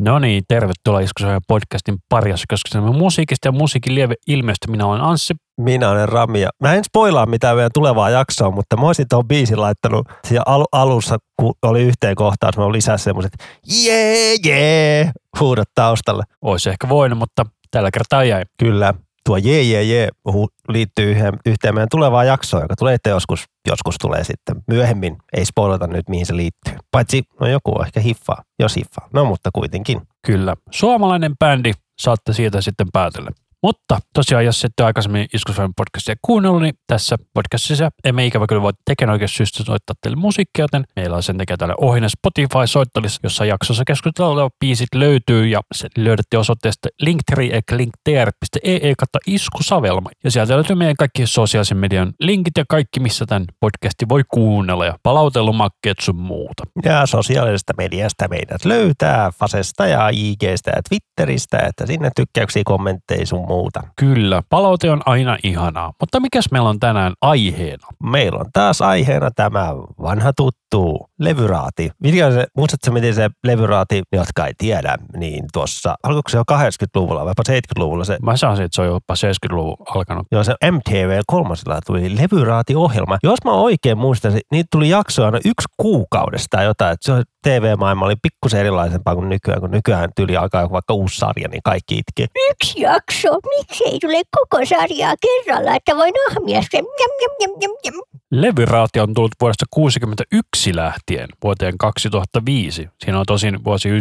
No niin, tervetuloa Iskusojan podcastin parissa, koska se musiikista ja musiikin lieve ilmeistä. Minä olen Anssi. Minä olen Rami. Ja mä en spoilaa mitään meidän tulevaa jaksoa, mutta mä olisin tuon biisin laittanut siellä al- alussa, kun oli yhteen kohtaan, mä lisää semmoiset jee, jee, huudot taustalle. Olisi ehkä voinut, mutta tällä kertaa jäi. Kyllä, tuo jee, jee, jee liittyy yhteen, meidän tulevaan jaksoon, joka tulee joskus, joskus tulee sitten myöhemmin. Ei spoilata nyt, mihin se liittyy. Paitsi, no joku ehkä hiffaa, jos hiffaa. No, mutta kuitenkin. Kyllä. Suomalainen bändi, saatte siitä sitten päätellä. Mutta tosiaan, jos ette aikaisemmin Iskusfilmin podcastia kuunnellut, niin tässä podcastissa emme ikävä kyllä voi oikeassa soittaa teille musiikkia, joten meillä on sen takia täällä ohine Spotify soittelis, jossa jaksossa keskustellaan biisit löytyy ja se löydätte osoitteesta linktree eli linktr.ee kautta iskusavelma. Ja sieltä löytyy meidän kaikki sosiaalisen median linkit ja kaikki, missä tämän podcasti voi kuunnella ja palautelumakkeet sun muuta. Ja sosiaalisesta mediasta meidät löytää Fasesta ja IGstä ja Twitteristä, että sinne tykkäyksiä, kommentteja sun muuta. Kyllä, palaute on aina ihanaa. Mutta mikäs meillä on tänään aiheena? Meillä on taas aiheena tämä vanha tuttu levyraati. Mikä se, muistatko miten se levyraati, jotka ei tiedä, niin tuossa, alkoiko se jo 80-luvulla vai 70-luvulla se? Mä sanoisin, että se on jopa 70-luvun alkanut. Joo, se MTV kolmasella tuli levyraati-ohjelma. Jos mä oikein muistan, niin tuli jaksoa aina yksi kuukaudesta tai jotain, että se TV-maailma oli pikkusen erilaisempaa kuin nykyään, kun nykyään tyyli alkaa vaikka uusi sarja, niin kaikki itkee. Yksi jakso, miksi ei tule koko sarjaa kerralla, että voi nahmia sen. Jam, jam, jam, jam, jam. Levyraati on tullut vuodesta 1961 lähtien vuoteen 2005. Siinä on tosin vuosi 1998-2001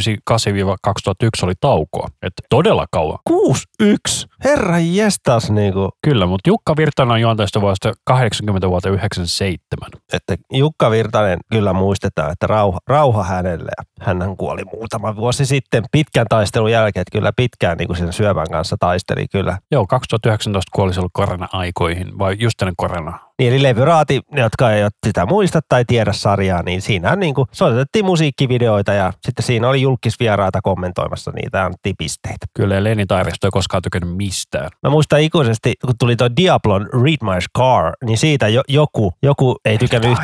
oli taukoa. Että todella kauan. 61? Herra jestas niinku. Kyllä, mutta Jukka Virtanen on juontaista vuodesta 80 vuoteen 97. Että Jukka Virtanen kyllä muistetaan, että rauha, rauha hänelle. Hän kuoli muutama vuosi sitten pitkän taistelun jälkeen, että kyllä pitkään niin kuin sen syövän kanssa taisteli kyllä. Joo, 2019 kuoli silloin korona-aikoihin, vai just ennen korona niin eli levyraati, jotka ei ole sitä muista tai tiedä sarjaa, niin siinä niin kuin soitettiin musiikkivideoita ja sitten siinä oli julkisvieraita kommentoimassa niitä annettiin pisteitä. Kyllä ja Leni Tairisto ei koskaan tykännyt mistään. Mä muistan ikuisesti, kun tuli tuo Diablon Read My Scar, niin siitä jo, joku, joku ei tykännyt.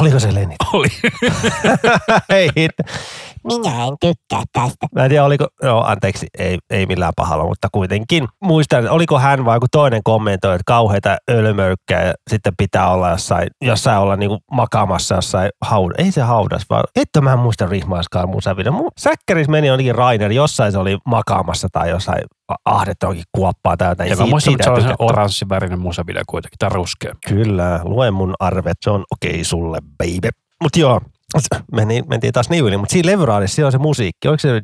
Oliko se Leni? Oli. ei, minä en tykkää tästä. Mä en tiedä, oliko, joo anteeksi, ei, ei millään pahalla, mutta kuitenkin. Muistan, oliko hän vai joku toinen kommentoi, että kauheita ölmöykkää ja sitten pitää olla jossain, jossain olla niinku makaamassa jossain haudas. Ei se haudas, vaan että mä en muista rihmaiskaan musavideo. Säkkäris meni onkin Rainer, jossain se oli makaamassa tai jossain ahdetta onkin kuoppaa tai jotain. Ja mä muistan, että se on se oranssivärinen musavideo kuitenkin, tai ruskea. Kyllä, lue mun arvet, se on okei okay sulle, baby. Mutta joo, Meni, mentiin taas niin yli, mutta siinä levyraadissa on se musiikki. Oliko se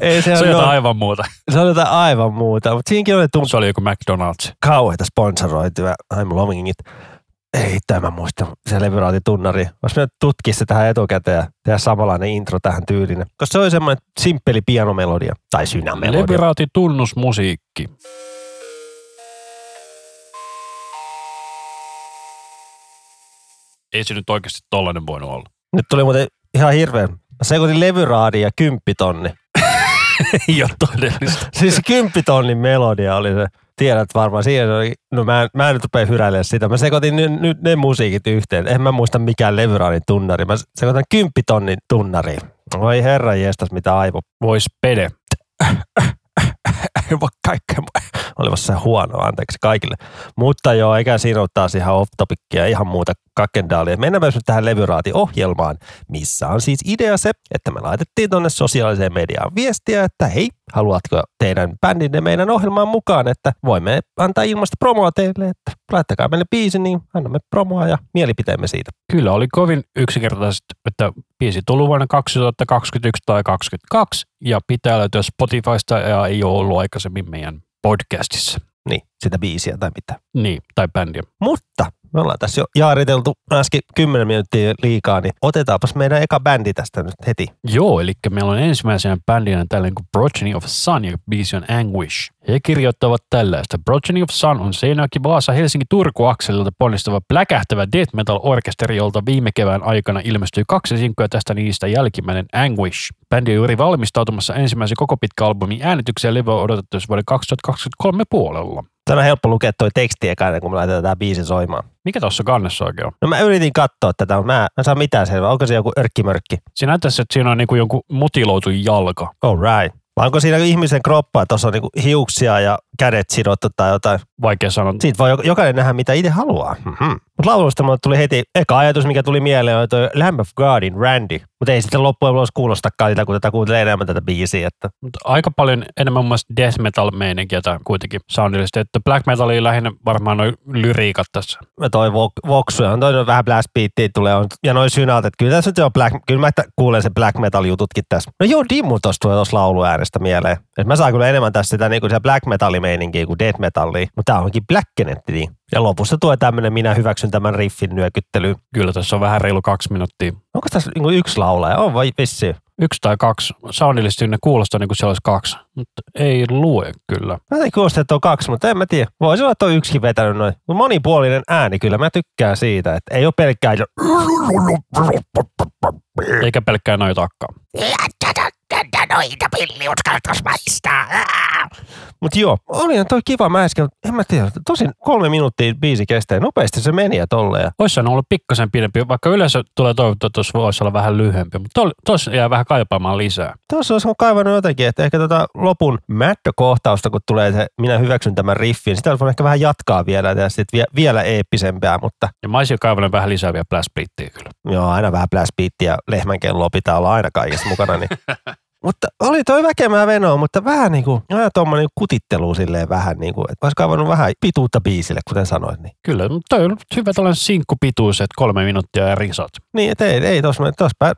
Ei, se, on jotain aivan muuta. Se on jotain aivan muuta, mutta siinäkin oli tum- Se oli joku McDonald's. Kauheita sponsoroitua I'm loving it. Ei tämä muista, se levyraatitunnari. Olisi nyt tutkia se tähän etukäteen ja tehdä samanlainen intro tähän tyyliin. Koska se oli semmoinen simppeli pianomelodia tai synämelodia. Levyraati tunnusmusiikki. Ei se nyt oikeasti tollainen voinut olla. Nyt tuli muuten ihan hirveän. Sekoitin levyraadi ja kymppitonni. ei ole todellista. siis kymppitonnin melodia oli se. Tiedät varmaan, siihen oli, no mä en, mä en nyt rupea hyräilemään sitä. Mä sekoitin nyt, nyt ne musiikit yhteen. En mä muista mikään levyraadin tunnari. Mä sekoitin kymppitonnin tunnari. Voi herra jestas, mitä aivo. Vois pede. Voi kaikkea olevassa huono, anteeksi kaikille. Mutta joo, eikä siinä ole taas ihan off topicia, ihan muuta kakendaalia. Mennään myös nyt tähän levyraati-ohjelmaan, missä on siis idea se, että me laitettiin tuonne sosiaaliseen mediaan viestiä, että hei, haluatko teidän bändinne meidän ohjelmaan mukaan, että voimme antaa ilmasta promoa teille, että laittakaa meille biisi, niin annamme promoa ja mielipiteemme siitä. Kyllä, oli kovin yksinkertaisesti, että biisi tuli vuonna 2021 tai 2022 ja pitää löytyä Spotifysta ja ei ole ollut aikaisemmin meidän podcastissa. Niin, sitä biisiä tai mitä. Niin, tai bändiä. Mutta me ollaan tässä jo jaariteltu äsken 10 minuuttia liikaa, niin otetaanpas meidän eka bändi tästä nyt heti. Joo, eli meillä on ensimmäisenä bändinä tällainen kuin Progeny of Sun ja biisi on Anguish. He kirjoittavat tällaista. Progeny of Sun on Seinäjoki Vaasa Helsinki Turku akselilta ponnistava pläkähtävä death metal orkesteri, jolta viime kevään aikana ilmestyi kaksi sinkkuja tästä niistä jälkimmäinen Anguish. Bändi on juuri valmistautumassa ensimmäisen koko pitkä albumin äänitykseen levy odotettu vuoden 2023 puolella. Tämä on helppo lukea toi teksti ekana, kun me laitetaan tämä biisi soimaan. Mikä tuossa kannessa oikein on? No mä yritin katsoa tätä, mutta mä, en saa mitään selvää. Onko se joku örkkimörkki? Siinä näyttäisi, että siinä on niinku jonkun mutiloitu jalka. All right. Vai onko siinä ihmisen kroppa, että tuossa on niinku hiuksia ja kädet sidottu tai jotain? Vaikea sanoa. Siitä voi jokainen nähdä, mitä itse haluaa. Mm-hmm. Mutta laulusta mulle tuli heti, eka ajatus, mikä tuli mieleen, oli toi Lamb of Godin Randy. Mutta ei sitten loppujen lopuksi kuulostakaan sitä, kun tätä kuuntelee enemmän tätä biisiä. Että. Mutta aika paljon enemmän mun mielestä death metal meininkiä tai kuitenkin soundillisesti. Että black metalia lähinnä varmaan noin lyriikat tässä. Mä toi vok- voksu ja on toi vähän blast beattia tulee on, ja noin synat, että kyllä tässä nyt on black, kyllä mä kuulen se black metal jututkin tässä. No joo, Dimmu tosta tulee tuossa lauluäänestä mieleen. Et mä saan kyllä enemmän tässä sitä niinku sitä black metal meininkiä kuin death metalia, mutta tää onkin blackenetti. Niin. Ja lopussa tuo tämmönen minä hyväksyn tämän riffin nyökyttely. Kyllä tässä on vähän reilu kaksi minuuttia. Onko tässä niinku yksi laulaja? On vai vissi? Yksi tai kaksi. Soundillisesti ne kuulostaa niin kuin siellä olisi kaksi, mutta ei lue kyllä. Mä en kuulosta, että on kaksi, mutta en mä tiedä. Voisi olla, että on yksikin vetänyt noin. Mutta monipuolinen ääni kyllä, mä tykkään siitä, että ei ole pelkkää jo- Eikä pelkkää noita takkaa. Noita pilli uskaltais maistaa. Mutta joo, olihan toi kiva mä äsken, en mä tiedä, tosin kolme minuuttia biisi kestää, nopeasti se meni ja tolleen. Ja Olisi ollut pikkasen pidempi, vaikka yleensä tulee toivottua, että tuossa voisi olla vähän lyhyempi, mutta tuossa jää vähän kaipaamaan lisää. Tuossa olisi kaivannut jotenkin, että ehkä tota lopun mättökohtausta, kun tulee se, minä hyväksyn tämän riffin, sitä olisi voinut ehkä vähän jatkaa vielä ja sitten vie, vielä eeppisempää, mutta Ja mä olisin kaivannut vähän lisää vielä blast beattiä kyllä. joo, aina vähän blast ja lehmän kelloa pitää olla aina kaikessa mukana. Niin. mutta oli toi väkemää venoa, mutta vähän niin kuin, aina tuommoinen kutittelu silleen vähän niin kuin, että olisi kaivannut vähän pituutta biisille, kuten sanoit. Niin, Kyllä, mutta toi on hyvä tällainen sinkkupituus, että kolme minuuttia ja risat. niin että ei, ei tuossa,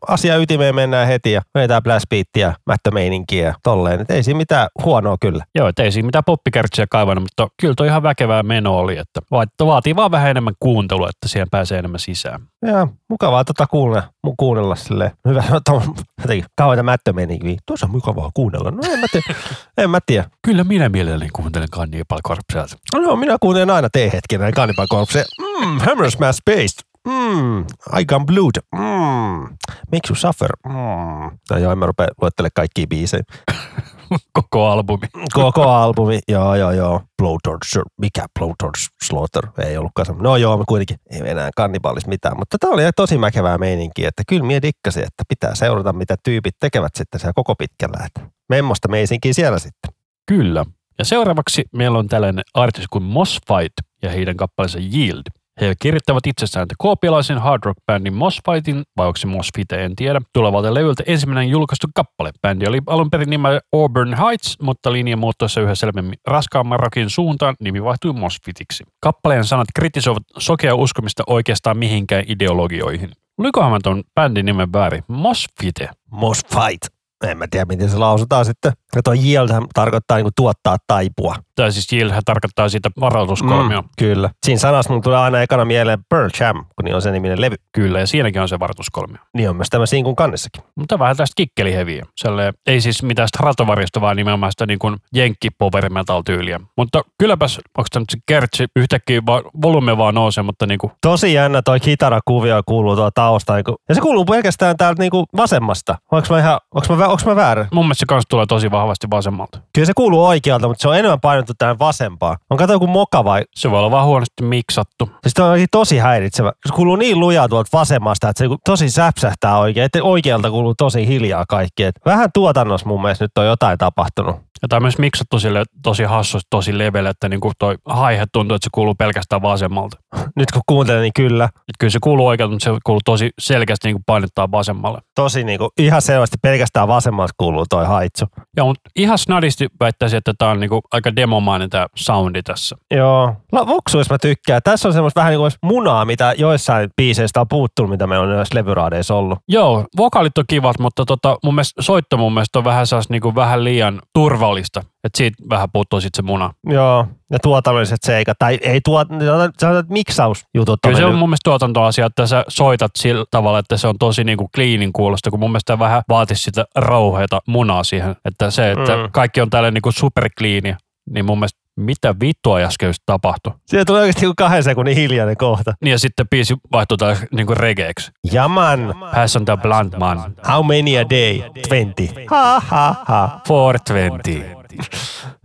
asia ytimeen mennään heti ja vedetään blast beattia, mättömeininkiä ja tolleen. Et ei siinä mitään huonoa kyllä. Joo, et ei siinä mitään poppikärtsiä kaivannut, mutta kyllä toi ihan väkevää meno oli, että va- vaatii vaan vähän enemmän kuuntelua, että siihen pääsee enemmän sisään. Ja mukavaa tota kuunnella, kuunnella silleen. Hyvä, tuo, jotenkin kauheita mättömeininkiä. Tuossa on mukavaa kuunnella. No en mä tiedä. en mä tiedä. Kyllä minä mielelläni kuuntelen Cannibal Corpsealta. No minä kuuntelen aina T-hetken näin Cannibal Corpse. Mm, Hammersmash Based. Mm, I Gun Blood. Mm, Makes You Suffer. Mm. No joo, en mä rupea luettelemaan kaikkia biisejä. Koko albumi. Koko albumi, joo joo joo. Blowtorch, mikä Blowtorch Slaughter, ei ollutkaan semmoinen. No joo, mä kuitenkin ei enää kannibaalis mitään, mutta tämä oli tosi mäkevää meininkiä, että kyllä mie dikkasin, että pitää seurata, mitä tyypit tekevät sitten siellä koko pitkällä, että memmosta meisinkin siellä sitten. Kyllä. Ja seuraavaksi meillä on tällainen artisti kuin Mosfight ja heidän kappaleensa Yield. He kirjoittavat itsessään koopialaisen hard rock bändin Mosfightin, vai onko se Mosfite, en tiedä, tulevalta levyltä ensimmäinen julkaistu kappale. Bändi oli alun perin nimellä Auburn Heights, mutta linjan muuttuessa yhä selvemmin raskaamman rockin suuntaan nimi vaihtui Mosfitiksi. Kappaleen sanat kritisoivat sokea uskomista oikeastaan mihinkään ideologioihin. Olikohan mä ton bändin nimen väärin? Mosfite. Most Fight. En mä tiedä, miten se lausutaan sitten. Ja tuo yield tarkoittaa niinku tuottaa taipua. Tai siis Yield tarkoittaa siitä varoituskolmio. Mm. kyllä. Siinä sanassa mun tulee aina ekana mieleen Pearl Jam, kun niin on se niminen levy. Kyllä, ja siinäkin on se varoituskolmio. Niin on myös tämä Sinkun kannessakin. Mutta vähän tästä kikkeliheviä. Sellainen, ei siis mitään stratovarjosta, vaan nimenomaan sitä niin kuin jenkki power metal tyyliä. Mutta kylläpäs, onko tämä nyt se kertsi yhtäkkiä vaan, volyyme vaan nousee, mutta niin kuin, Tosi jännä toi kitarakuvio kuuluu tuo tausta. Niinku. Ja se kuuluu pelkästään täältä niinku vasemmasta. Onko mä, ihan, onks mä, onks mä väärä? mun mielestä se kanssa tulee tosi vahvasti vasemmalta. Kyllä se kuuluu oikealta, mutta se on enemmän painottu tähän vasempaan. On kato joku moka vai? Se voi olla vaan huonosti miksattu. Siis toi on tosi häiritsevä. Se kuuluu niin lujaa tuolta vasemmasta, että se tosi säpsähtää oikein. Että oikealta kuuluu tosi hiljaa kaikki. Et vähän tuotannossa mun mielestä nyt on jotain tapahtunut. Ja tämä on myös miksattu sille tosi hassusti, tosi leveälle, että niin kuin toi haihe tuntuu, että se kuuluu pelkästään vasemmalta. Nyt kun kuuntelen, niin kyllä. Et kyllä se kuuluu oikealta, mutta se kuuluu tosi selkeästi niin kuin painettaa vasemmalle. Tosi niinku, ihan selvästi pelkästään vasemmalta kuuluu toi haitsu. Ja mutta ihan snadisti väittäisin, että tämä on niin kuin aika demomainen tämä soundi tässä. Joo. La, voksuissa mä tykkään. Tässä on semmoista vähän niin kuin munaa, mitä joissain biiseistä on puuttunut, mitä meillä on myös levyraadeissa ollut. Joo, vokaalit on kivat, mutta tota, mun mielestä, soitto mun mielestä on vähän, niin kuin vähän liian turvallista. Että siitä vähän puuttuu sitten se muna. Joo. Ja tuotannolliset seikat. Tai ei tuot, sanotaan, että miksausjutut Kyllä se on mun mielestä tuotantoasia, että sä soitat sillä tavalla, että se on tosi niin kuin cleanin kuulosta, kun mun mielestä vähän vaatisi sitä rauheita munaa siihen. Että se, että Mm. kaikki on tällainen niin kuin supercleani, niin mun mielestä mitä vittua äsken just tapahtui. Siellä tulee oikeasti joku kahden sekunnin hiljainen kohta. Niin ja sitten biisi vaihtui taas niin kuin regeeksi. Jaman. Pass on the blunt man. How many a day? 20. Ha ha ha. 420.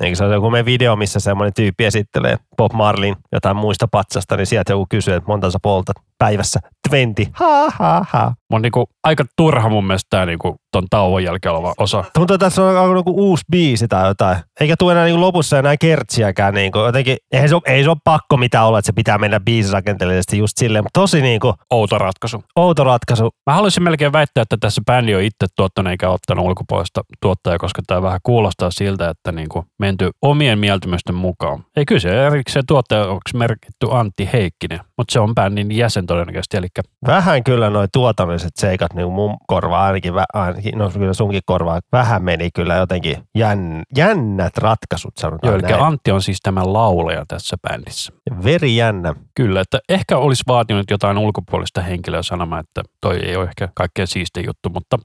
Eikö se ole joku meidän video, missä semmoinen tyyppi esittelee Bob Marlin jotain muista patsasta, niin sieltä joku kysyy, että monta sä poltat päivässä. 20. Ha, ha, ha. On niinku aika turha mun mielestä tää niinku ton tauon jälkeen oleva osa. Tuntuu, että tässä on alkanut joku uusi biisi tai jotain. Eikä tule enää niinku lopussa enää kertsiäkään. Niinku. Jotenkin, ei se, ole, ei se ole pakko mitään olla, että se pitää mennä biisirakenteellisesti just silleen. Mutta tosi niinku, Outo ratkaisu. outo ratkaisu. Mä haluaisin melkein väittää, että tässä bändi on itse tuottanut eikä ottanut ulkopuolista tuottajaa, koska tämä vähän kuulostaa siltä, että niinku menty omien mieltymysten mukaan. Ei kyllä se erikseen tuottaja onko merkitty Antti Heikkinen, mutta se on bändin jäsen todennäköisesti, eli Vähän kyllä noi tuotannolliset seikat niin mun korvaa ainakin, ainakin, no kyllä sunkin korvaa, vähän meni kyllä jotenkin jänn, jännät ratkaisut sanotaan Joo, eli näin. Antti on siis tämä laulaja tässä bändissä. Veri jännä. Kyllä, että ehkä olisi vaatinut jotain ulkopuolista henkilöä sanomaan, että toi ei ole ehkä kaikkein siistein juttu, mutta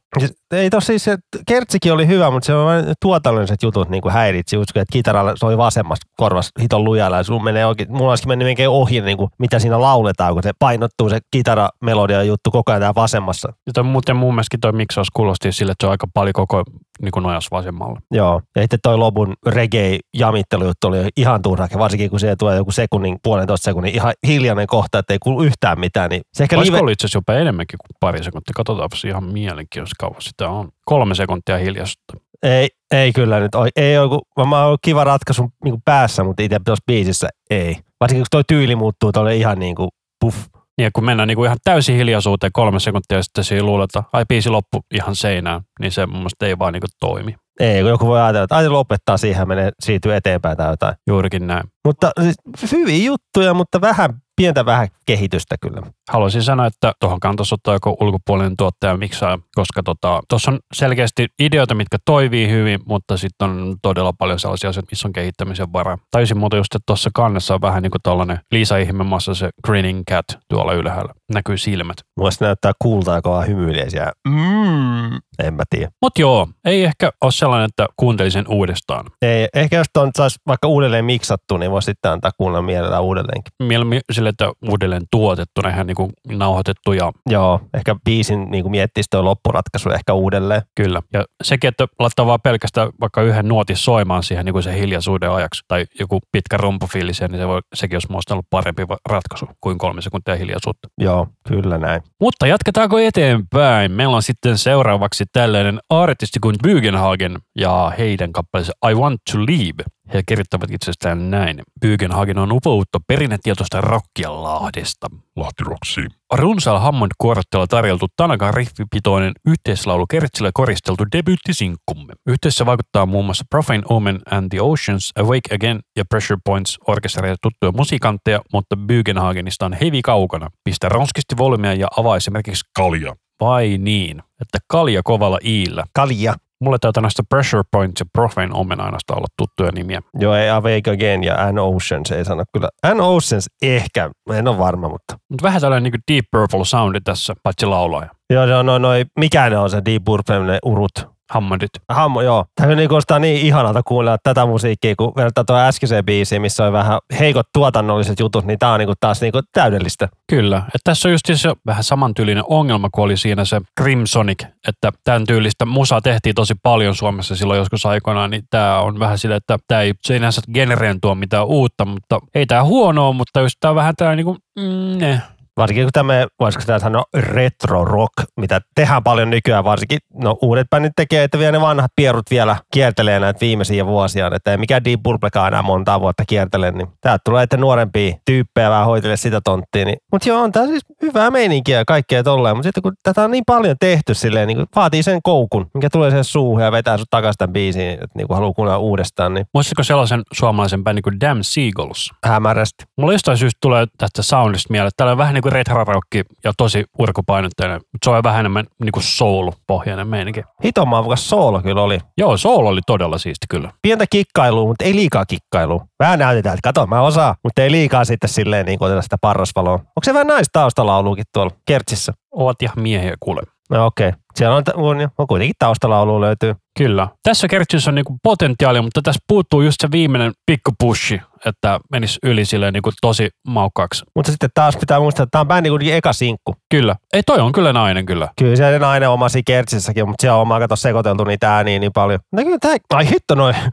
ei tos siis, se kertsikin oli hyvä, mutta se on vain tuotannolliset jutut niin kuin häiritsi. Just, että kitaralla soi vasemmassa korvassa hiton lujalla ja sun menee oikein, mulla olisikin mennyt ohi, niin kuin, mitä siinä lauletaan, kun se painottuu se kitaramelodia juttu koko ajan vasemmassa. ja toi, muuten mun mielestä toi miksaus kuulosti sille, että se on aika paljon koko niin kuin nojas vasemmalle. Joo. Ja sitten toi lopun reggae jamittelujuttu oli ihan turha, varsinkin kun siihen tulee joku sekunnin, puolentoista sekunnin ihan hiljainen kohta, että ei kuulu yhtään mitään. Niin se ehkä live, ollut itse asiassa jopa enemmänkin kuin pari sekuntia? Katsotaanpa ihan mielenkiintoista kauan sitä on. Kolme sekuntia hiljaisuutta. Ei, ei kyllä nyt, oi- ei ole, mä oon kiva ratkaisu niin kuin päässä, mutta itse tuossa biisissä ei. Varsinkin kun toi tyyli muuttuu tuolle ihan niin kuin puff. Niin, ja kun mennään niin kuin ihan täysin hiljaisuuteen kolme sekuntia ja sitten siinä luulee, että ai biisi loppu ihan seinään, niin se mun mielestä ei vaan niin kuin toimi. Ei, kun joku voi ajatella, että ai se lopettaa siihen menee, siirtyy eteenpäin tai jotain. Juurikin näin. Mutta siis, hyviä juttuja, mutta vähän, pientä vähän kehitystä kyllä. Haluaisin sanoa, että tuohon kannattaisi ottaa joku ulkopuolinen tuottaja miksaa, koska tuossa tota, on selkeästi ideoita, mitkä toimii hyvin, mutta sitten on todella paljon sellaisia asioita, missä on kehittämisen varaa. Taisin muuta just, että tuossa kannessa on vähän niin kuin tällainen Liisa Ihmemassa se grinning cat tuolla ylhäällä. Näkyy silmät. Muista näyttää kuultaa, kun on hymyilee siellä. Mm, en mä tiedä. Mutta joo, ei ehkä ole sellainen, että kuuntelisin sen uudestaan. Ei, ehkä jos ton saisi vaikka uudelleen miksattu, niin voisi sitten antaa kuunnella mielellään uudelleenkin. Mieluummin sille, että uudelleen tuotettuna, ihan niin kuin nauhoitettu ja Joo, ehkä biisin niin miettisi tuo loppuratkaisu ehkä uudelleen. Kyllä. Ja sekin, että laittaa vaan pelkästään vaikka yhden nuotin soimaan siihen niin kuin sen hiljaisuuden ajaksi tai joku pitkä rumpufiili siihen, niin se voi, sekin olisi minusta ollut parempi ratkaisu kuin kolme sekuntia hiljaisuutta. Joo, kyllä näin. Mutta jatketaanko eteenpäin? Meillä on sitten seuraavaksi tällainen artisti kuin Bugenhagen ja heidän kappaleensa I Want to Leave. He kirjoittavat itsestään näin. Bugenhagen on upoutta perinnetietoista rockia Lahdesta. Lahtiroksi. Runsaalla Hammond kuorotteella tarjoltu Tanakan riffipitoinen yhteislaulu kertsillä koristeltu debyyttisinkkumme. Yhteydessä vaikuttaa muun muassa Profane Omen and the Oceans, Awake Again ja Pressure Points orkestereita tuttuja musiikantteja, mutta Bugenhagenista on hevi kaukana. Pistä ronskisti volymia ja avaa esimerkiksi Kalja. vai niin, että kalja kovalla iillä. Kalja. Mulle taitaa näistä Pressure Points ja Profane Omen ainoastaan olla tuttuja nimiä. Joo, ei Awake Again ja An Oceans ei sano kyllä. An Oceans ehkä, en ole varma, mutta. Mutta vähän tällainen niin Deep Purple soundi tässä, paitsi laulaja. Joo, on noin, noi, mikä ne on se Deep Purple, ne urut. Hammondit. Hammo, joo. Tämä niin kuulostaa niin ihanalta kuunnella tätä musiikkia, kun vertaa tuo äskeiseen biisiin, missä on vähän heikot tuotannolliset jutut, niin tämä on niinku taas niinku täydellistä. Kyllä. Että tässä on just se vähän samantyylinen ongelma kuin oli siinä se Crimsonic, että tämän tyylistä musaa tehtiin tosi paljon Suomessa silloin joskus aikoinaan, niin tämä on vähän sille, että tämä ei sinänsä genereen tuo mitään uutta, mutta ei tämä huonoa, mutta just tämä on vähän tämä niinku, mm, ne. Varsinkin kun tämä, voisiko tämä sanoa retro rock, mitä tehdään paljon nykyään, varsinkin no uudet bändit tekee, että vielä ne vanhat pierut vielä kiertelee näitä viimeisiä vuosia, että ei mikään Deep Purplekaan enää montaa vuotta kiertele, niin täältä tulee että nuorempia tyyppejä vähän hoitelle sitä tonttia. Niin. Mutta joo, on tämä siis hyvää meininkiä ja kaikkea tolleen, mutta sitten kun tätä on niin paljon tehty silleen, niin vaatii sen koukun, mikä tulee sen suuhun ja vetää sut takaisin tämän biisiin, että niin haluaa kuunnella uudestaan, niin Muistatko sellaisen suomalaisen bändin kuin Damn Seagulls? hämärästi. Mulla jostain syystä tulee tästä soundista mieleen, että täällä on vähän niin kuin retro-rockki ja tosi urkupainotteinen, mutta se on vähän enemmän niin kuin soul-pohjainen meininki. Hiton maavukas soolo kyllä oli. Joo, soul oli todella siisti kyllä. pientä kikkailua, mutta ei liikaa kikkailua. Vähän näytetään, että kato, mä osaan, mutta ei liikaa sitten silleen niin oteta sitä parrasvaloa. Onko se vähän naistaustalauluukin tuolla kertsissä? Ovat ihan miehiä kuule. No okei. Okay. Siellä on, on, on kuitenkin taustalaulu löytyy. Kyllä. Tässä kertsissä on niinku potentiaalia, mutta tässä puuttuu just se viimeinen pikku pushi, että menisi yli silleen niinku tosi maukkaaksi. Mutta sitten taas pitää muistaa, että tämä on bändi kuitenkin eka sinkku. Kyllä. Ei toi on kyllä nainen kyllä. Kyllä se nainen on oma siinä kertsissäkin, mutta siellä on omaa kato sekoiteltu niitä ääniä niin paljon. No kyllä tää, ai hitto noin.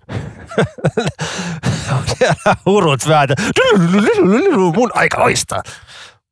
siellä hurut väätä. Mun aika loistaa.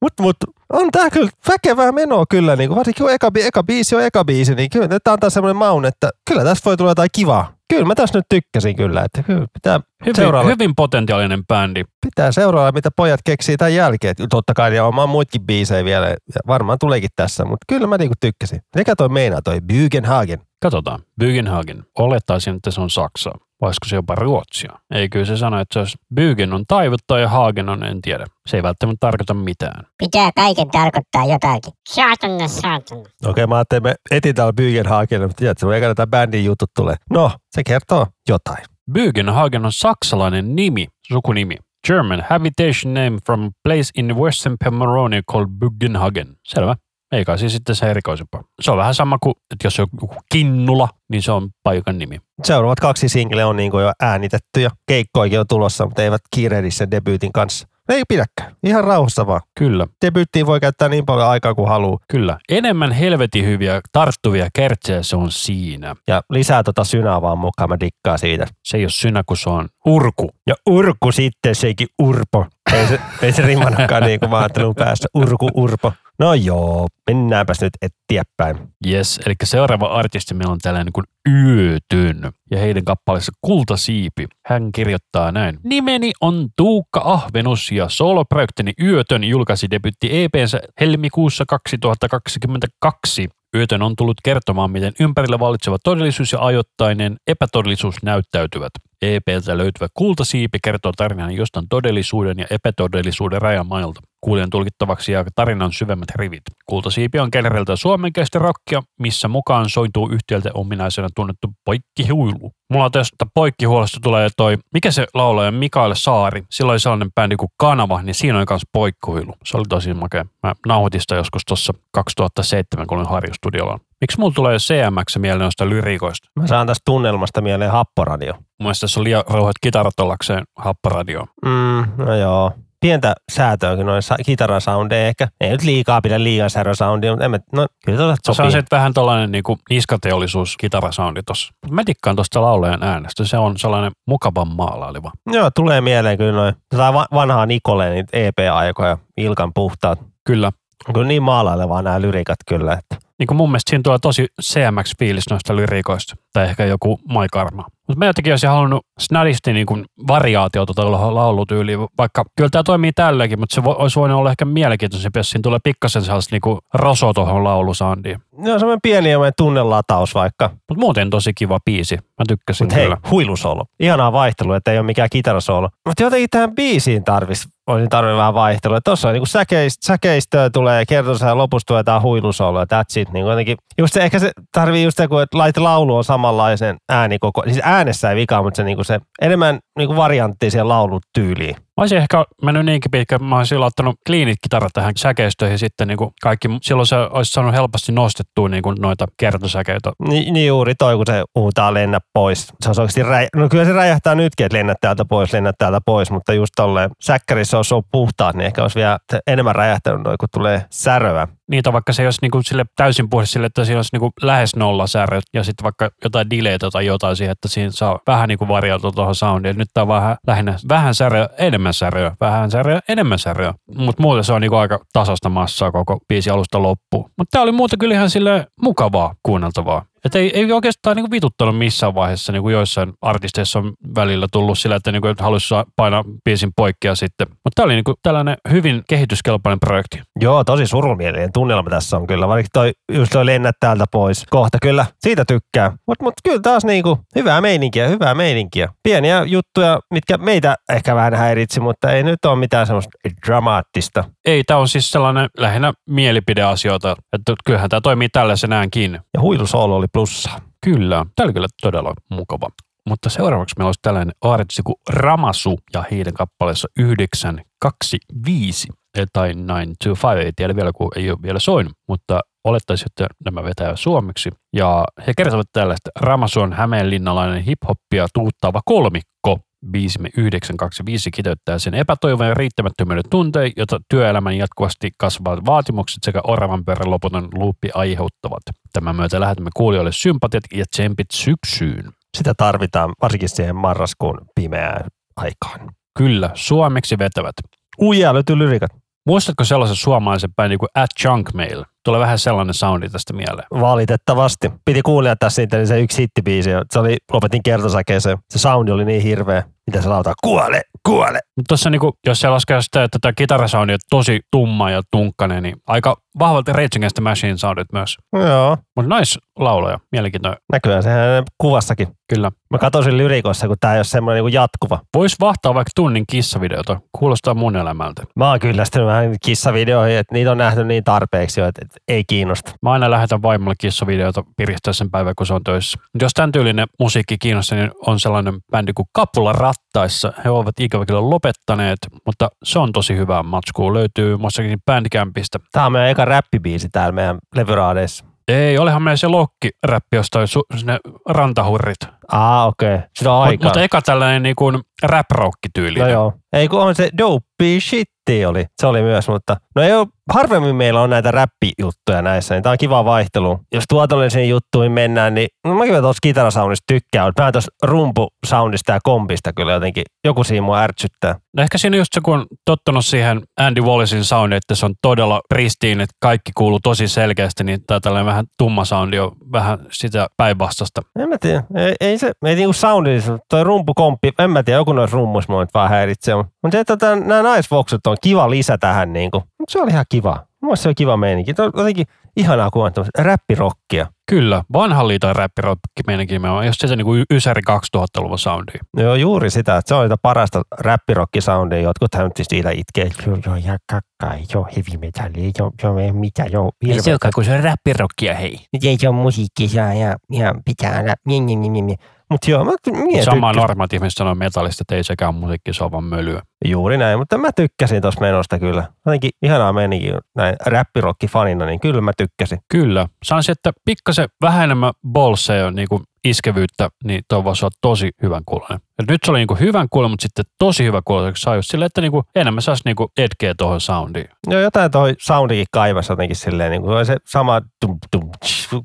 Mutta mut, on tää kyllä väkevää menoa kyllä, niin kuin, varsinkin kun eka, eka biisi on eka biisi, niin kyllä tää antaa semmoinen maun, että kyllä tästä voi tulla jotain kivaa. Kyllä mä tässä nyt tykkäsin kyllä, että kyllä pitää Hyvin, seuraava, hyvin potentiaalinen bändi. pitää seuraava, mitä pojat keksii tämän jälkeen. Totta kai ja omaa muitakin biisejä vielä, ja varmaan tuleekin tässä, mutta kyllä mä niinku tykkäsin. Mikä toi meinaa toi Bügenhagen? Katsotaan. Bügenhagen. Olettaisin, että se on Saksaa. Voisiko se jopa Ruotsia? Ei kyllä se sano, että se olisi Bügen on taivuttaa ja Hagen on en tiedä. Se ei välttämättä tarkoita mitään. Pitää kaiken tarkoittaa jotakin. Saatana, saatana. Okei, mä ajattelin, että me etitään Bügenhagen, mutta tiedätkö, ekana tämä bändin jutut tulee. No, se kertoo jotain. Bügenhagen on saksalainen nimi, sukunimi. German habitation name from a place in western Pomerania called Bügenhagen. Selvä. Ei kai siis sitten se erikoisempaa. Se on vähän sama kuin, että jos on joku Kinnula, niin se on paikan nimi. Seuraavat kaksi sinkleä on niin jo äänitetty ja keikkoikin on tulossa, mutta eivät kiirehdisi sen debyytin kanssa. Ei pidäkään. Ihan rauhassa vaan. Kyllä, Debyyttiin voi käyttää niin paljon aikaa kuin haluaa. kyllä. Enemmän helvetin hyviä tarttuvia kertsejä se on siinä. Ja lisää tota synää vaan mukaan, mä dikkaan siitä. Se ei ole synä, kun se on urku. Ja urku sitten, seikin urpo. Ei se, ei se rimmanutkaan niin kuin mä ajattelin päässä. Urku, urpo. No joo, mennäänpäs nyt eteenpäin. Yes, eli seuraava artisti meillä on tällainen kuin Yötön. Ja heidän kappaleessa Kultasiipi. Hän kirjoittaa näin. Nimeni on Tuukka Ahvenus ja soloprojektini Yötön julkaisi debytti EPnsä helmikuussa 2022. Yötön on tullut kertomaan, miten ympärillä vallitseva todellisuus ja ajoittainen epätodellisuus näyttäytyvät. EPltä löytyvä kultasiipi kertoo tarinan jostain todellisuuden ja epätodellisuuden rajamailta. Kuulijan tulkittavaksi jää tarinan syvemmät rivit. Kultasiipi on genereltä suomenkeistä rockia, missä mukaan sointuu yhtiöltä ominaisena tunnettu poikkihuilu. Mulla tästä poikkihuolosta tulee toi, mikä se laulaja Mikael Saari, sillä oli sellainen bändi kuin Kanava, niin siinä oli myös poikkihuilu. Se oli tosi makea. Mä nauhoitin sitä joskus tuossa 2007, kun olin Harjostudiolla. Miksi mulla tulee CMX mieleen noista lyriikoista? Mä saan tästä tunnelmasta mieleen happoradio. Mun mielestä tässä on liian rauhat kitarat ollakseen happoradio. Mm, no joo. Pientä säätöäkin noin kitarasoundeja ehkä. Ei nyt liikaa pidä liian särösoundia, mutta en mä, no kyllä tuolla Se on sopii. se vähän tällainen niin niskateollisuus kitarasoundi tossa. Mä tikkaan tuosta laulajan äänestä. Se on sellainen mukavan maalaileva. Joo, tulee mieleen kyllä noin. Tätä va- vanhaa Nikole, niitä EP-aikoja, Ilkan puhtaat. Kyllä. On kyllä niin maalailevaa nämä lyrikat kyllä, että Niin kuin mun mielestä siinä tulee tosi CMX-fiilis noista lyriikoista. Tai ehkä joku Maikarma. Mutta mä jotenkin olisin halunnut snadisti niin kuin variaatiota tuolla laulutyyliin, vaikka kyllä tämä toimii tälläkin, mutta se vo, olisi voinut olla ehkä mielenkiintoisempi, jos siinä tulee pikkasen sellaista niin kuin roso tuohon laulusaandiin. ne on semmoinen pieni ja tunnelataus vaikka. Mutta muuten tosi kiva biisi. Mä tykkäsin Mutta hei, kyllä. huilusolo. Ihanaa vaihtelua, että ei ole mikään kitarasolo. Mutta jotenkin tähän biisiin tarvis, olisin tarvinnut vähän vaihtelua. Tuossa on niinku säkeist, säkeistöä tulee, kertosa ja lopussa tulee tää huilusolo ja that's it. Niin jotenkin, just se, ehkä se tarvii just se, kun et lait laulu on samanlaisen äänikoko. Siis äänessä ei vikaa, mutta se, niinku se enemmän niinku variantti siihen laulutyyliin. Mä olisin ehkä mennyt niinkin pitkä, mä olisin laittanut kliinit kitarat tähän säkeistöihin sitten niin kuin kaikki, silloin se olisi saanut helposti nostettua niin kuin noita kertosäkeitä. Niin, niin juuri toi, kun se huutaa lennä pois. Se on oikeasti räjä... No kyllä se räjähtää nytkin, että lennät täältä pois, lennät täältä pois, mutta just tolleen säkkärissä olisi ollut puhtaat, niin ehkä olisi vielä enemmän räjähtänyt noin, kun tulee säröä. Niitä vaikka se ei olisi niin kuin sille täysin puhdas sille, että siinä olisi niin kuin lähes nolla säröt ja sitten vaikka jotain delaytä tai jotain siihen, että siinä saa vähän niin kuin variaatio tuohon soundiin. Nyt tämä on vähän lähinnä vähän säröä, enemmän säröä, vähän säröä, enemmän säröä. Mutta muuten se on niin kuin aika tasasta massaa koko biisi alusta loppuun. Mutta tämä oli muuten kyllä ihan sille mukavaa kuunneltavaa. Että ei, ei oikeastaan niin vituttanut missään vaiheessa, niin kuin joissain artisteissa on välillä tullut sillä, että, niin kuin, että haluaisi saa- painaa biisin poikkea sitten. Mutta tämä oli niin kuin tällainen hyvin kehityskelpoinen projekti. Joo, tosi surumielinen tunnelma tässä on kyllä, vaikka toi, just toi lennät täältä pois. Kohta kyllä, siitä tykkää. Mutta mut kyllä taas niinku hyvää meininkiä, hyvää meininkiä. Pieniä juttuja, mitkä meitä ehkä vähän häiritsi, mutta ei nyt ole mitään semmoista dramaattista. Ei, tämä on siis sellainen lähinnä mielipideasioita, että kyllähän tämä toimii tällaisenaankin. Ja huilusoolo oli plussa. Kyllä, tämä oli kyllä todella mukava. Mutta seuraavaksi meillä olisi tällainen artisti kuin Ramasu ja heidän kappaleessa 925 tai 925, ei tiedä vielä, kun ei ole vielä soinut, mutta olettaisin, että nämä vetää suomeksi. Ja he kertovat tällaista, Ramasu on hämeenlinnalainen hip-hoppia tuuttava kolmikko. Biisimme 925 kiteyttää sen epätoivon ja riittämättömyyden tunteen, jota työelämän jatkuvasti kasvavat vaatimukset sekä oravan pyörän loputon luuppi aiheuttavat. Tämän myötä lähetämme kuulijoille sympatiat ja tsempit syksyyn. Sitä tarvitaan varsinkin siihen marraskuun pimeään aikaan. Kyllä, suomeksi vetävät. Uijaa löytyy lyrikat. Muistatko sellaisen suomalaisen bändin kuin At Junk Mail? Tulee vähän sellainen soundi tästä mieleen. Valitettavasti. Piti kuunnella tässä niitä, niin se yksi hittibiisi. Se oli, lopetin kertosäkeeseen. Se soundi oli niin hirveä. Mitä se lautaa? Kuole, kuole. Mutta tuossa niinku, jos se laskee sitä, että tämä kitarasoundi on tosi tumma ja tunkkainen, niin aika vahvalti Rage Against the Machine soundit myös. Joo. Mutta nice laulaja, mielenkiintoinen. Näkyy sehän kuvassakin. Kyllä. Mä katsoin lyrikossa, kun tää ei ole semmoinen niin jatkuva. Vois vahtaa vaikka tunnin kissavideota. Kuulostaa mun elämältä. Mä oon kyllästynyt vähän kissavideoihin, että niitä on nähty niin tarpeeksi jo, että, että ei kiinnosta. Mä aina lähetän vaimolle kissavideota piristää sen päivän, kun se on töissä. Mut jos tämän tyylinen musiikki kiinnostaa, niin on sellainen bändi kuin Kapula Rattaissa. He ovat ikävä kyllä lopettaneet, mutta se on tosi hyvää matskua. Löytyy muissakin Bandcampista. Tää on meidän eka räppibiisi täällä meidän levyraadeissa. Ei, olihan meillä se lokki-räppi jostain su- sinne rantahurrit. Aa, okei. Okay. Sitä on aikaa. mutta eka tällainen niin kuin rap tyyli. No joo. Ei kun on se dope shitti oli. Se oli myös, mutta no ei ole, harvemmin meillä on näitä räppijuttuja näissä, niin tää on kiva vaihtelu. Jos tuotollisiin juttuihin mennään, niin no mä kyllä tuossa kitarasoundista tykkään, mutta mä tuossa rumpusoundista ja kompista kyllä jotenkin, joku siinä mua ärtsyttää. No ehkä siinä just se, kun on tottunut siihen Andy Wallacein soundiin, että se on todella ristiin, että kaikki kuuluu tosi selkeästi, niin tämä tällainen vähän tumma soundi on vähän sitä päinvastasta. En mä tiedä. Ei, ei se, ei niinku soundi, toi rumpukomppi, en mä tiedä, joku noissa rummuissa mua nyt vaan häiritsee. Mutta se, että nämä naisvoksut on kiva lisä tähän niinku. Se oli ihan kiva. Mun se on kiva meininki. Tuo on jotenkin ihanaa kuulla tämmöistä räppirokkia. Kyllä, vanhan liiton räppirokki meidänkin me on, jos se niinku y- Ysäri 2000-luvun soundia. Joo, juuri sitä. Että se on sitä parasta räppirokkisoundia. Jotkut hän nyt siitä itkee. Joo, joo, ja kakka, joo, heavy metalli, joo, joo, ei mitä, joo, hirveä. kun se on räppirokkia, hei. Ei se ole musiikki saa ja, ja pitää olla. Niin, niin, niin, niin, niin. Mutta joo, mä, minä Sama tykkäsin. normaat ihmiset sanoo metallista, että ei sekään musiikki, se on vaan mölyä. Juuri näin, mutta mä tykkäsin tuosta menosta kyllä. Jotenkin ihanaa menikin näin räppirokkifanina, niin kyllä mä tykkäsin. Kyllä. Sanoisin, että pikkasen vähän enemmän bolseja niin kuin iskevyyttä, niin tuo voisi olla tosi hyvän kuulonen. Et nyt se oli niin kuin hyvän kuulonen, mutta sitten tosi hyvä kuulonen, kun saa just silleen, että niin kuin enemmän saisi niin kuin edkeä tuohon soundiin. Joo, jotain toi soundikin kaivasi jotenkin silleen, niin kuin se sama tum, tum,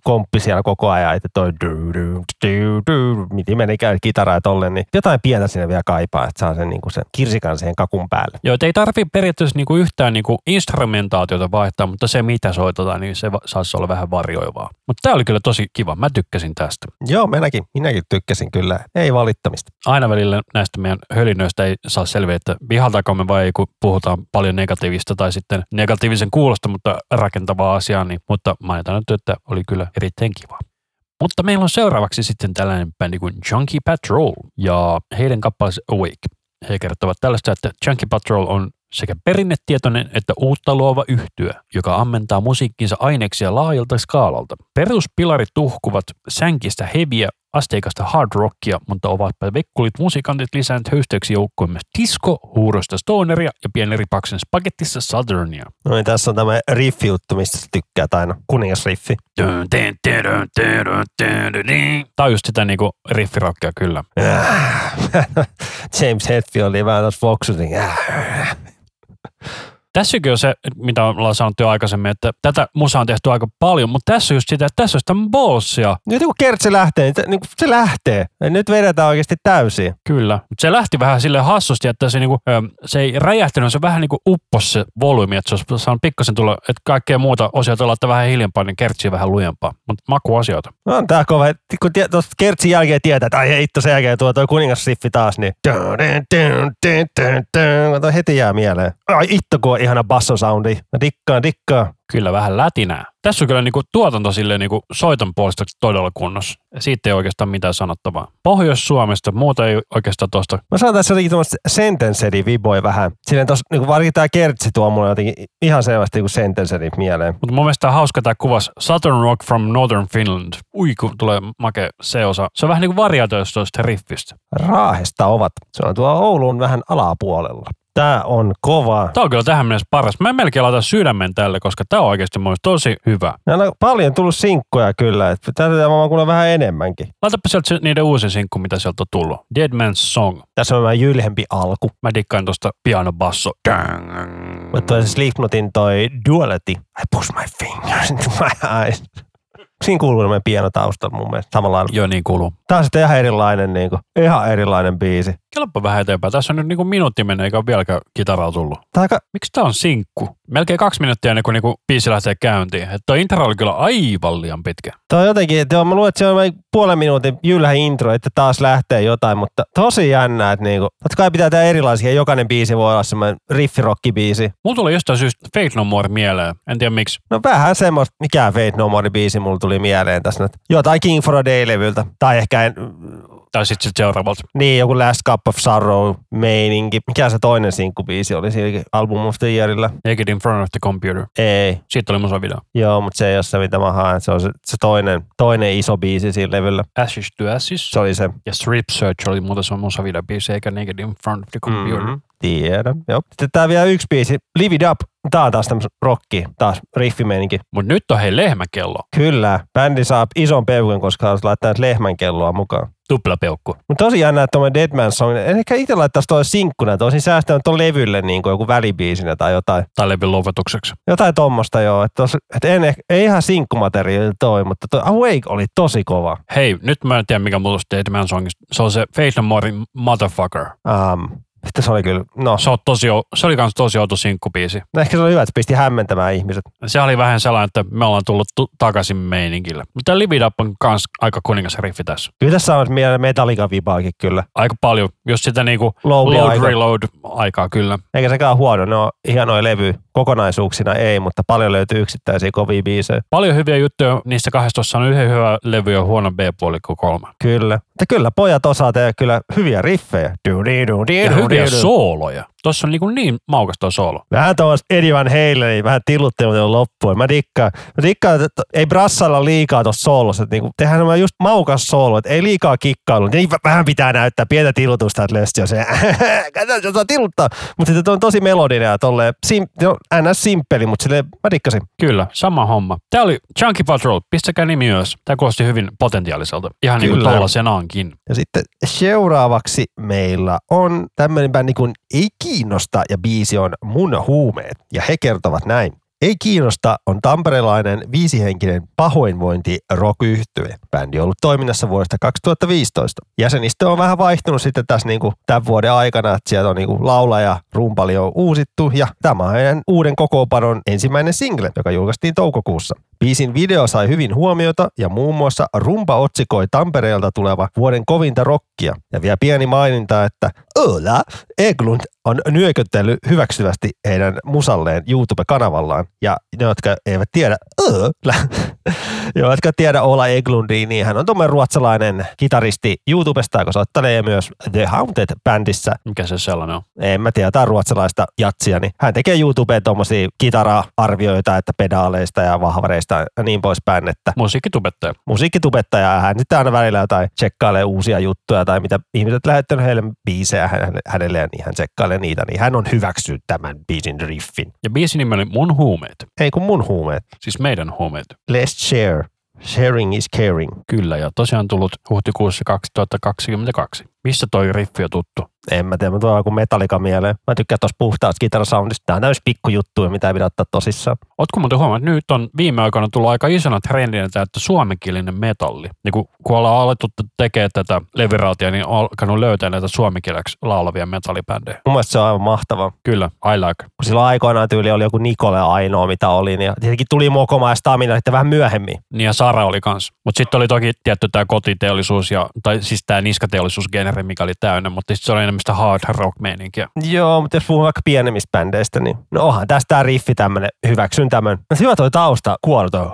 komppi siellä koko ajan, että toi du, du, du, du, miten menikään kitaraa ja tolleen, niin jotain pientä sinne vielä kaipaa, että saa sen, niin kuin sen kirsikan siihen kakun päälle. Joo, ei tarvitse periaatteessa niinku yhtään niinku instrumentaatiota vaihtaa, mutta se mitä soitetaan, niin se va- saisi olla vähän varjoivaa. Mutta tämä oli kyllä tosi kiva, mä tykkäsin tästä. Joo, minäkin, minäkin tykkäsin kyllä, ei valittamista. Aina välillä näistä meidän hölinöistä ei saa selviä, että vihaltaako me vai kun puhutaan paljon negatiivista tai sitten negatiivisen kuulosta, mutta rakentavaa asiaa, niin, mutta mainitaan nyt, että oli kyllä erittäin kiva. Mutta meillä on seuraavaksi sitten tällainen bändi kuin Junkie Patrol ja heidän kappaleensa Awake. He kertovat tällaista, että Junkie Patrol on sekä perinnetietoinen että uutta luova yhtyö, joka ammentaa musiikkinsa aineksia laajalta skaalalta. Peruspilarit tuhkuvat sänkistä heviä asteikasta hard rockia, mutta ovat vekkulit musiikantit lisänneet höysteeksi joukkoon myös disco, huurosta stoneria ja pienripaksen spagettissa southernia. No niin, tässä on tämä riffi juttu, mistä sä tykkäät aina, kuningasriffi. Tämä on just sitä niinku riffirockia kyllä. James Hetfield oli vähän tuossa. Tässäkin on se, mitä ollaan sanottu jo aikaisemmin, että tätä musaa on tehty aika paljon, mutta tässä on just sitä, että tässä on sitä bossia. Nyt kun kertsi lähtee, niin se, niin se lähtee. Ja nyt vedetään oikeasti täysin. Kyllä. Mutta se lähti vähän sille hassusti, että se, niinku, se ei räjähtänyt, se vähän niinku uppos se volyymi, että se olisi saanut pikkasen tulla, että kaikkea muuta osia olla vähän hiljempaa, niin kertsi vähän lujempaa. Mutta makuasioita. No on tää kova. Kun tie, tuosta kertsin jälkeen tietää, että ai hitto sen jälkeen tuo toi kuningassiffi taas, niin. Toi heti jää mieleen. Ai itto, kun on ihana bassosoundi. Mä dikkaan, dikkaan. Kyllä vähän lätinää. Tässä on kyllä niinku tuotanto silleen niinku soiton puolesta todella kunnossa. Siitä ei oikeastaan mitään sanottavaa. Pohjois-Suomesta, muuta ei oikeastaan tuosta. Mä sanon tässä jotenkin tuommoista sentenseri viboi vähän. Silleen tos, niin varsinkin tää kertsi tuo mulle jotenkin ihan selvästi niin sentenseri mieleen. Mutta mun mielestä hauska tämä kuvas Southern Rock from Northern Finland. Ui, kun tulee make se osa. Se on vähän niin kuin variaatioista tuosta riffistä. Raahesta ovat. Se on tuo Oulun vähän alapuolella. Tää on kova. Tämä on kyllä tähän mennessä paras. Mä melkein laitan sydämen tälle, koska tämä on oikeasti mun tosi hyvä. Täällä on paljon tullut sinkkoja kyllä. että Tätä mä kuulla vähän enemmänkin. Laitapa sieltä niiden uusin sinkku, mitä sieltä on tullut. Dead Man's Song. Tässä on vähän jylhempi alku. Mä dikkaan tuosta piano basso. Mutta toi Slipknotin toi Duality. I push my fingers into my eyes. Siinä kuuluu tämmöinen pieno taustalla mun mielestä samalla lailla. Joo, niin kuuluu. Tää on sitten ihan erilainen, niin kuin, ihan erilainen biisi. Kelappa vähän eteenpäin. Tässä on nyt niinku minuutti mennyt, eikä ole vieläkään kitaraa tullut. Tää aika, Miksi tää on sinkku? Melkein kaksi minuuttia ennen kuin niinku biisi lähtee käyntiin. Että intro oli kyllä aivan liian pitkä. Toi on jotenkin, että joo, mä luulen, että se on vain puolen minuutin jylhä intro, että taas lähtee jotain, mutta tosi jännää, että niinku, totta kai pitää tehdä erilaisia, jokainen biisi voi olla semmoinen riffirokkibiisi. Mulla tuli jostain syystä Fate No More mieleen. En tiedä miksi. No vähän semmoista, mikä Fate No More biisi mulla tuli mieleen tässä nyt. Jotain King for a Day-levyltä, tai ehkä en, Tai sitten sit seuraavalta. niin joku Last Cup of Sorrow meininki. Mikä se toinen sinkkubiisi oli siinä Album of the Yearillä? Naked in front of the computer. Ei, Siitä oli musavideo. joo, mutta se ei ole se, mitä mä haen. Se on se, se toinen, toinen iso biisi siinä levyllä. Ashes to Ashes. Se oli se. Ja Strip Search oli muuten se musavideo biisi, eikä Naked in front of the computer. Mm, tiedän, joo. Sitten tää vielä yksi biisi, Live It Up. Tää on taas tämmöistä rocki, taas riffimeininki. Mutta nyt on hei lehmäkello. Kyllä, bändi saa ison peukun, koska haluaisi laittaa lehmän kelloa mukaan. Tuplapeukku. Mutta tosi jännä, että tuommoinen Deadman Song, ehkä itse laittaisi toi sinkkuna, että olisin säästänyt ton levylle niin kuin joku välibiisinä tai jotain. Tai levyn lopetukseksi. Jotain tommosta joo, että, tos, että en, ehkä- ei ihan sinkkumateriaali toi, mutta toi Awake oli tosi kova. Hei, nyt mä en tiedä mikä mulla on Dead Man Songista. Se on se Fate No Morein Motherfucker. Um, sitten se oli kyllä, no, Se, on tosi, se oli kans tosi outo sinkkubiisi. no ehkä se oli hyvä, että se pisti hämmentämään ihmiset. Se oli vähän sellainen, että me ollaan tullut tu- takaisin meininkille. Mutta Live It Up on kans aika kuningas riffi tässä. Kyllä tässä on Metallica vibaakin kyllä. Aika paljon, jos sitä niinku Load, load aika. reload aikaa kyllä. Eikä sekään huono, ne on hienoja levy kokonaisuuksina ei, mutta paljon löytyy yksittäisiä kovia biisejä. Paljon hyviä juttuja, niistä kahdesta on yhden hyvä levy ja huono B-puoli kuin kolme. Kyllä. Mutta kyllä pojat osaa tehdä kyllä hyviä riffejä. Dudi, dudi, Ja dudi, hyviä dudi. sooloja. Tuossa on niinku niin maukas tuo soolo. Vähän tuossa Eddie Van Halen, vähän tiluttelu loppuun. Mä dikkaan, mä dikkaan että ei brassalla liikaa tuossa soolossa. Niinku, tehdään semmoinen just maukas soolo, että ei liikaa kikkailu. Niin vähän pitää näyttää pientä tilutusta, että lösti se. Kato, se osaa tiluttaa. Mutta sitten on tosi melodinen ja tolleen, sim, no, ns. simppeli, mutta silleen mä dikkasin. Kyllä, sama homma. Tämä oli Chunky Patrol, pistäkää nimi ylös. Tämä kuulosti hyvin potentiaaliselta. Ihan niin kuin Kyllä. tollasenaankin. Ja sitten seuraavaksi meillä on tämmöinen bändi kuin Ei kiinnosta ja biisi on Mun huumeet. Ja he kertovat näin. Ei kiinnosta on tamperelainen viisihenkinen pahoinvointi rock Bändi on ollut toiminnassa vuodesta 2015. Jäsenistö on vähän vaihtunut sitten tässä niinku tämän vuoden aikana, että sieltä on niinku laulaja, rumpali on uusittu ja tämä on heidän uuden kokoonpanon ensimmäinen single, joka julkaistiin toukokuussa. Biisin video sai hyvin huomiota ja muun muassa rumpa otsikoi Tampereelta tuleva vuoden kovinta rockia. Ja vielä pieni maininta, että Ola Eglund on nyököttänyt hyväksyvästi heidän musalleen YouTube-kanavallaan. Ja ne, jotka eivät tiedä Ola, jotka tiedä Ola Eglundia, niin hän on tuommoinen ruotsalainen kitaristi YouTubesta, joka soittelee myös The Haunted-bändissä Mikä se sellainen on? en mä tiedä, jotain ruotsalaista jatsia, niin hän tekee YouTubeen tuommoisia kitara-arvioita, että pedaaleista ja vahvareista ja niin poispäin, että Musiikkitubettaja. musiikkitubettaja ja hän sitten aina välillä jotain tsekkailee uusia juttuja tai mitä ihmiset lähettänyt heille biisejä hänelle, hänelle ja niin hän tsekkailee niitä, niin hän on hyväksynyt tämän biisin riffin. Ja biisin nimi oli Mun huumeet. Ei kun mun huumeet. Siis meidän huumeet. Let's share. Sharing is caring. Kyllä, ja tosiaan tullut huhtikuussa 2022. Missä toi riffi on tuttu? En mä tiedä, mä tuon joku metallika mieleen. Mä tykkään tuosta puhtaasta kitarasoundista. Tää on täys pikkujuttuja, mitä ei pidä ottaa tosissaan. Ootko muuten huomannut, että nyt on viime aikoina tullut aika isona trendinä että suomenkielinen metalli. Niin kun, kun ollaan alettu tekemään tätä leviraatia, niin on alkanut löytää näitä suomenkieleksi laulavia metallibändejä. Mun mielestä se on aivan mahtavaa. Kyllä, I like. kun silloin aikoinaan tyyli oli joku Nikole ainoa, mitä oli, niin tietenkin tuli Mokoma ja Stamina sitten vähän myöhemmin. Niin ja Sara oli kans. Mutta sitten oli toki tietty tämä kotiteollisuus, ja, tai siis tämä niskateollisuusgenre, mikä oli täynnä, mutta sitten se oli enemmän sitä hard rock meininkiä. Joo, mutta jos puhuu vaikka pienemmistä bändeistä, niin no onhan tästä tää riffi tämmönen, hyväksyn tämän. No hyvä toi tausta, kuoro toi,